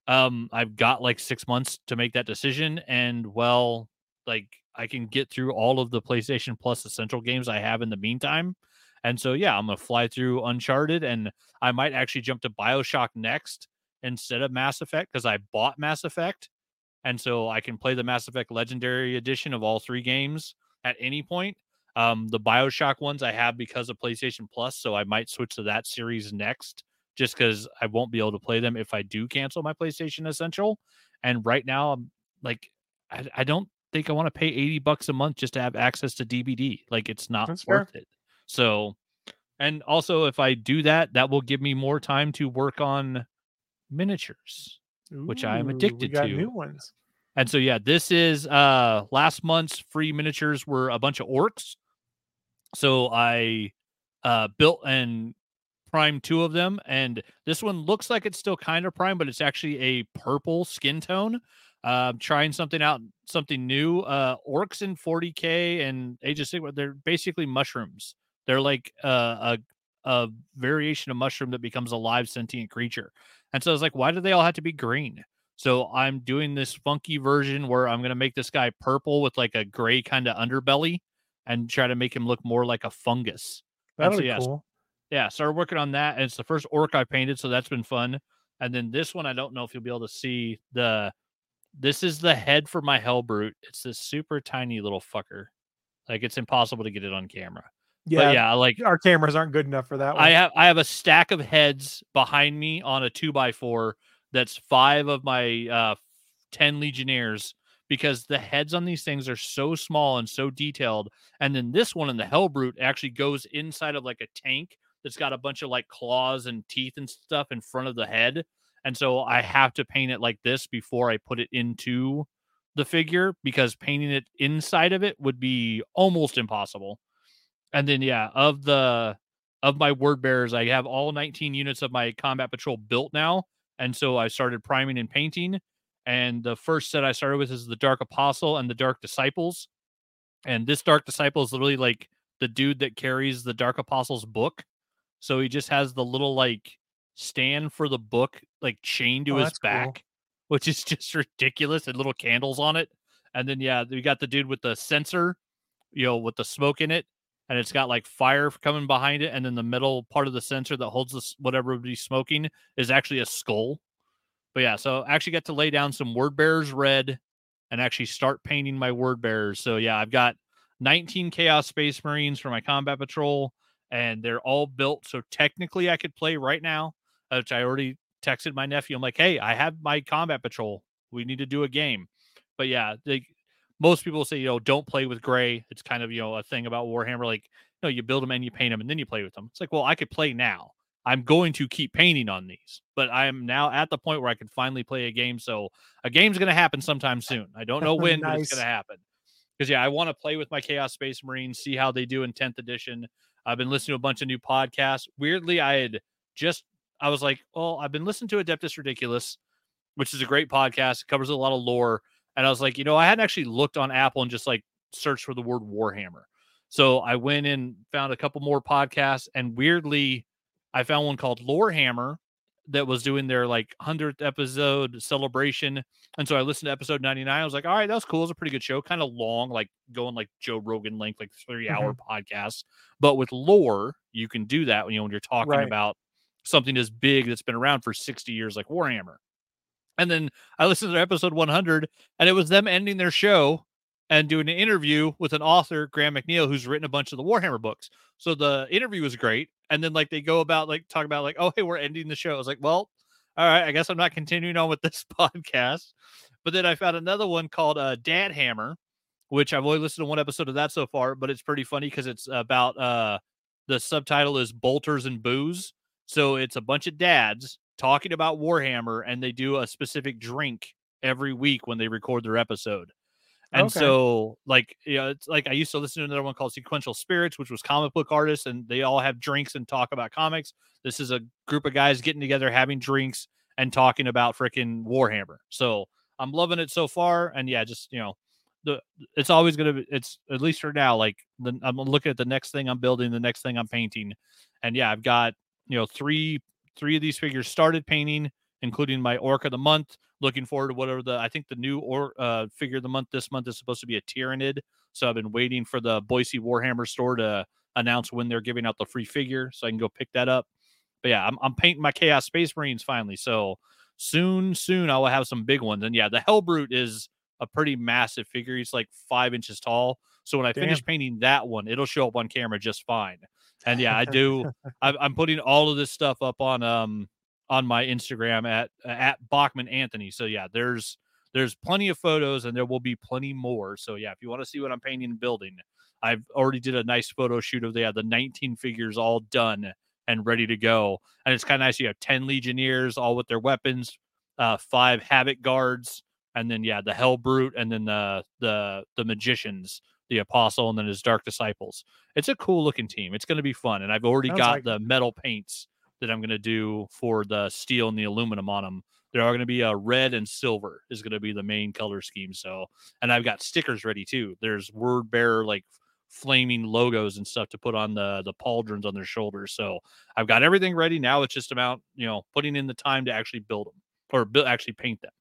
um I've got like 6 months to make that decision and well, like I can get through all of the PlayStation Plus Essential games I have in the meantime. And so yeah, I'm going to fly through Uncharted and I might actually jump to BioShock next instead of Mass Effect because I bought Mass Effect. And so I can play the Mass Effect Legendary Edition of all three games at any point. Um, the BioShock ones I have because of PlayStation Plus. So I might switch to that series next just because I won't be able to play them if I do cancel my PlayStation Essential. And right now, I'm like, I, I don't think I want to pay 80 bucks a month just to have access to DBD. Like, it's not That's fair. worth it. So, and also, if I do that, that will give me more time to work on miniatures. which I am addicted to. New ones. And so, yeah, this is uh last month's free miniatures were a bunch of orcs. So I uh built and prime two of them, and this one looks like it's still kind of prime, but it's actually a purple skin tone. Uh, trying something out, something new. Uh, orcs in 40k and Age of Sigmar, they're basically mushrooms. They're like uh, a a variation of mushroom that becomes a live sentient creature. And so I was like, why do they all have to be green? So I'm doing this funky version where I'm going to make this guy purple with like a gray kind of underbelly and try to make him look more like a fungus. That'll so, be yeah, cool. Yeah, started working on that, and it's the first orc I painted, so that's been fun. And then this one, I don't know if you'll be able to see the. This is the head for my Helbrute. It's this super tiny little fucker. Like it's impossible to get it on camera. Yeah, But yeah, like our cameras aren't good enough for that one. I have I have a stack of heads behind me on a two by four. That's five of my uh, ten Legionnaires because the heads on these things are so small and so detailed. And then this one in the Helbrute actually goes inside of like a tank that's got a bunch of like claws and teeth and stuff in front of the head. And so I have to paint it like this before I put it into the figure because painting it inside of it would be almost impossible. And then yeah, of the of my word bearers, I have all 19 units of my combat patrol built now. And so I started priming and painting. And the first set I started with is the Dark Apostle and the Dark Disciples. And this Dark Disciple is literally like the dude that carries the Dark Apostle's book. So he just has the little like stand for the book like chained to Oh, his that's cool. back, which is just ridiculous, and little candles on it. And then yeah, we got the dude with the censer, you know, with the smoke in it, and it's got like fire coming behind it, and then the middle part of the censer that holds this whatever would be smoking is actually a skull. But yeah, so I actually got to lay down some word bearers red and actually start painting my word bearers. So yeah, I've got 19 Chaos Space Marines for my combat patrol, and they're all built. So technically, I could play right now, uh, which I already texted my nephew. I'm like, hey, I have my combat patrol. We need to do a game. But yeah, they, most people say, you know, don't play with gray. It's kind of, you know, a thing about Warhammer. Like, you know, you build them and you paint them and then you play with them. It's like, well, I could play now. I'm going to keep painting on these, but I'm now at the point where I can finally play a game. So a game's going to happen sometime soon. I don't know when, but it's going to happen. Because yeah, I want to play with my Chaos Space Marines, see how they do in 10th edition. I've been listening to a bunch of new podcasts. Weirdly, I had just I was like, well, I've been listening to Adeptus Ridiculous, which is a great podcast. It covers a lot of lore. And I was like, you know, I hadn't actually looked on Apple and just like searched for the word Warhammer. So I went and found a couple more podcasts, and weirdly, I found one called Lorehammer that was doing their like 100th episode celebration. And so I listened to episode 99. I was like, all right, that was cool. It's a pretty good show. Kind of long, like going like Joe Rogan length, like three hour mm-hmm. podcast. But with lore, you can do that when you know when you're talking Right. about something as big that's been around for 60 years like Warhammer. And then I listened to episode 100 and it was them ending their show and doing an interview with an author, Graham McNeill, who's written a bunch of the Warhammer books. So the interview was great. And then like they go about like talk about like, oh hey, we're ending the show. I was like, well, all right, I guess I'm not continuing on with this podcast. But then I found another one called uh, Dad Hammer, which I've only listened to one episode of that so far, but it's pretty funny because it's about uh the subtitle is Bolters and Booze. So it's a bunch of dads talking about Warhammer and they do a specific drink every week when they record their episode. And Okay. so, like, you know, it's like I used to listen to another one called Sequential Spirits, which was comic book artists, and they all have drinks and talk about comics. This is a group of guys getting together, having drinks, and talking about freaking Warhammer. So I'm loving it so far. And yeah, just you know, the it's always gonna be it's at least for now. Like the, I'm looking at the next thing I'm building, the next thing I'm painting, and yeah, I've got you know three three of these figures started painting, including my orc of the month. Looking forward to whatever the I think the new or uh, figure of the month this month is supposed to be a Tyranid. So I've been waiting for the Boise Warhammer store to announce when they're giving out the free figure, so I can go pick that up. But yeah, I'm I'm painting my Chaos Space Marines finally. So soon, soon I will have some big ones. And yeah, the Helbrute is a pretty massive figure. He's like five inches tall. So when I finish painting that one, it'll show up on camera just fine. And yeah, I do. I, I'm putting all of this stuff up on um on my Instagram at at Bachman Anthony. So yeah, there's there's plenty of photos and there will be plenty more. So yeah, if you want to see what I'm painting and building, I've already did a nice photo shoot of the yeah, the 19 figures all done and ready to go. And it's kind of nice. You have 10 Legionnaires all with their weapons, uh, five Habit guards, and then yeah, the Helbrute, and then the the the magicians, the Apostle, and then his Dark Disciples. It's a cool looking team. It's going to be fun, and I've already Sounds got like the metal paints that I'm going to do for the steel and the aluminum on them. There are going to be a red and silver is going to be the main color scheme. So, and I've got stickers ready too. There's word bearer like flaming logos and stuff to put on the the pauldrons on their shoulders. So I've got everything ready. Now it's just about you know putting in the time to actually build them or build, actually paint them.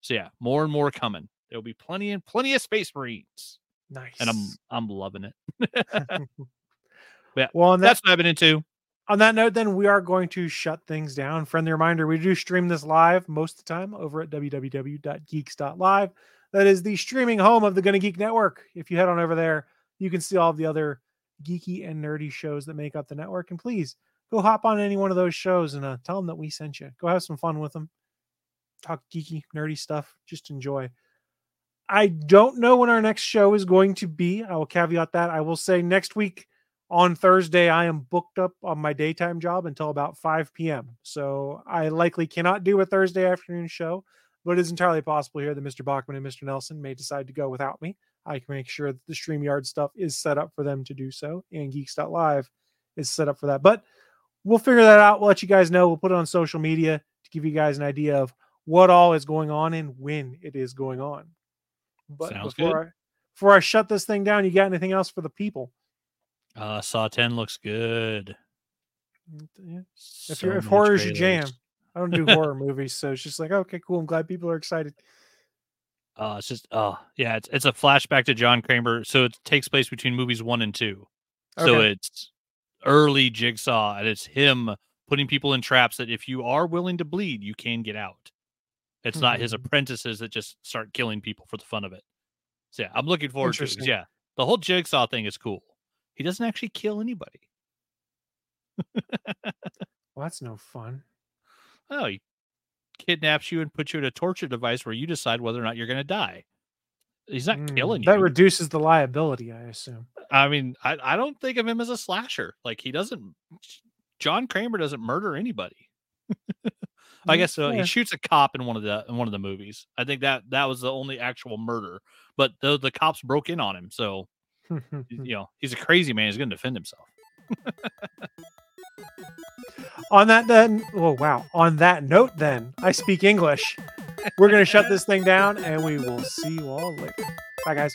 So yeah, more and more coming. There'll be plenty and plenty of Space Marines, Nice. and I'm I'm loving it. yeah, well, that, That's what I've been into. On that note, then we are going to shut things down. Friendly reminder: we do stream this live most of the time over at www.geeks.live. That is the streaming home of the Gonna Geek Network. If you head on over there, you can see all the other geeky and nerdy shows that make up the network. And please go hop on any one of those shows and uh, tell them that we sent you. Go have some fun with them. Talk geeky, nerdy stuff. Just enjoy. I don't know when our next show is going to be. I will caveat that. I will say next week on Thursday, I am booked up on my daytime job until about 5 p.m. So I likely cannot do a Thursday afternoon show, but it is entirely possible here that Mr. Bachman and Mr. Nelson may decide to go without me. I can make sure that the StreamYard stuff is set up for them to do so, and Geeks.live is set up for that. But we'll figure that out. We'll let you guys know. We'll put it on social media to give you guys an idea of what all is going on and when it is going on. But Sounds before I, before I shut this thing down, you got anything else for the people? Uh, Saw 10 looks good. Yeah. If So you're if many horror's your jam. I don't do horror movies, so it's just like okay, cool. I'm glad people are excited. Uh, it's just oh yeah, it's it's a flashback to John Kramer. So it takes place between movies one and two. So it's early Jigsaw, and it's him putting people in traps that if you are willing to bleed, you can get out. It's not his Mhm. apprentices that just start killing people for the fun of it. So yeah, I'm looking forward to it. Yeah, the whole Jigsaw thing is cool. He doesn't actually kill anybody. Well, that's no fun. Oh, he kidnaps you and puts you in a torture device where you decide whether or not you're going to die. He's not Mm, killing you. That reduces the liability, I assume. I mean, I, I don't think of him as a slasher. Like he doesn't. John Kramer doesn't murder anybody. I Mm, guess uh, yeah. he shoots a cop in one of the in one of the movies. I think that that was the only actual murder. But the the cops broke in on him, so you know he's a crazy man. He's going to defend himself. On that then, oh wow. On that note, then I speak English. We're gonna shut this thing down, and we will see you all later. Bye, guys.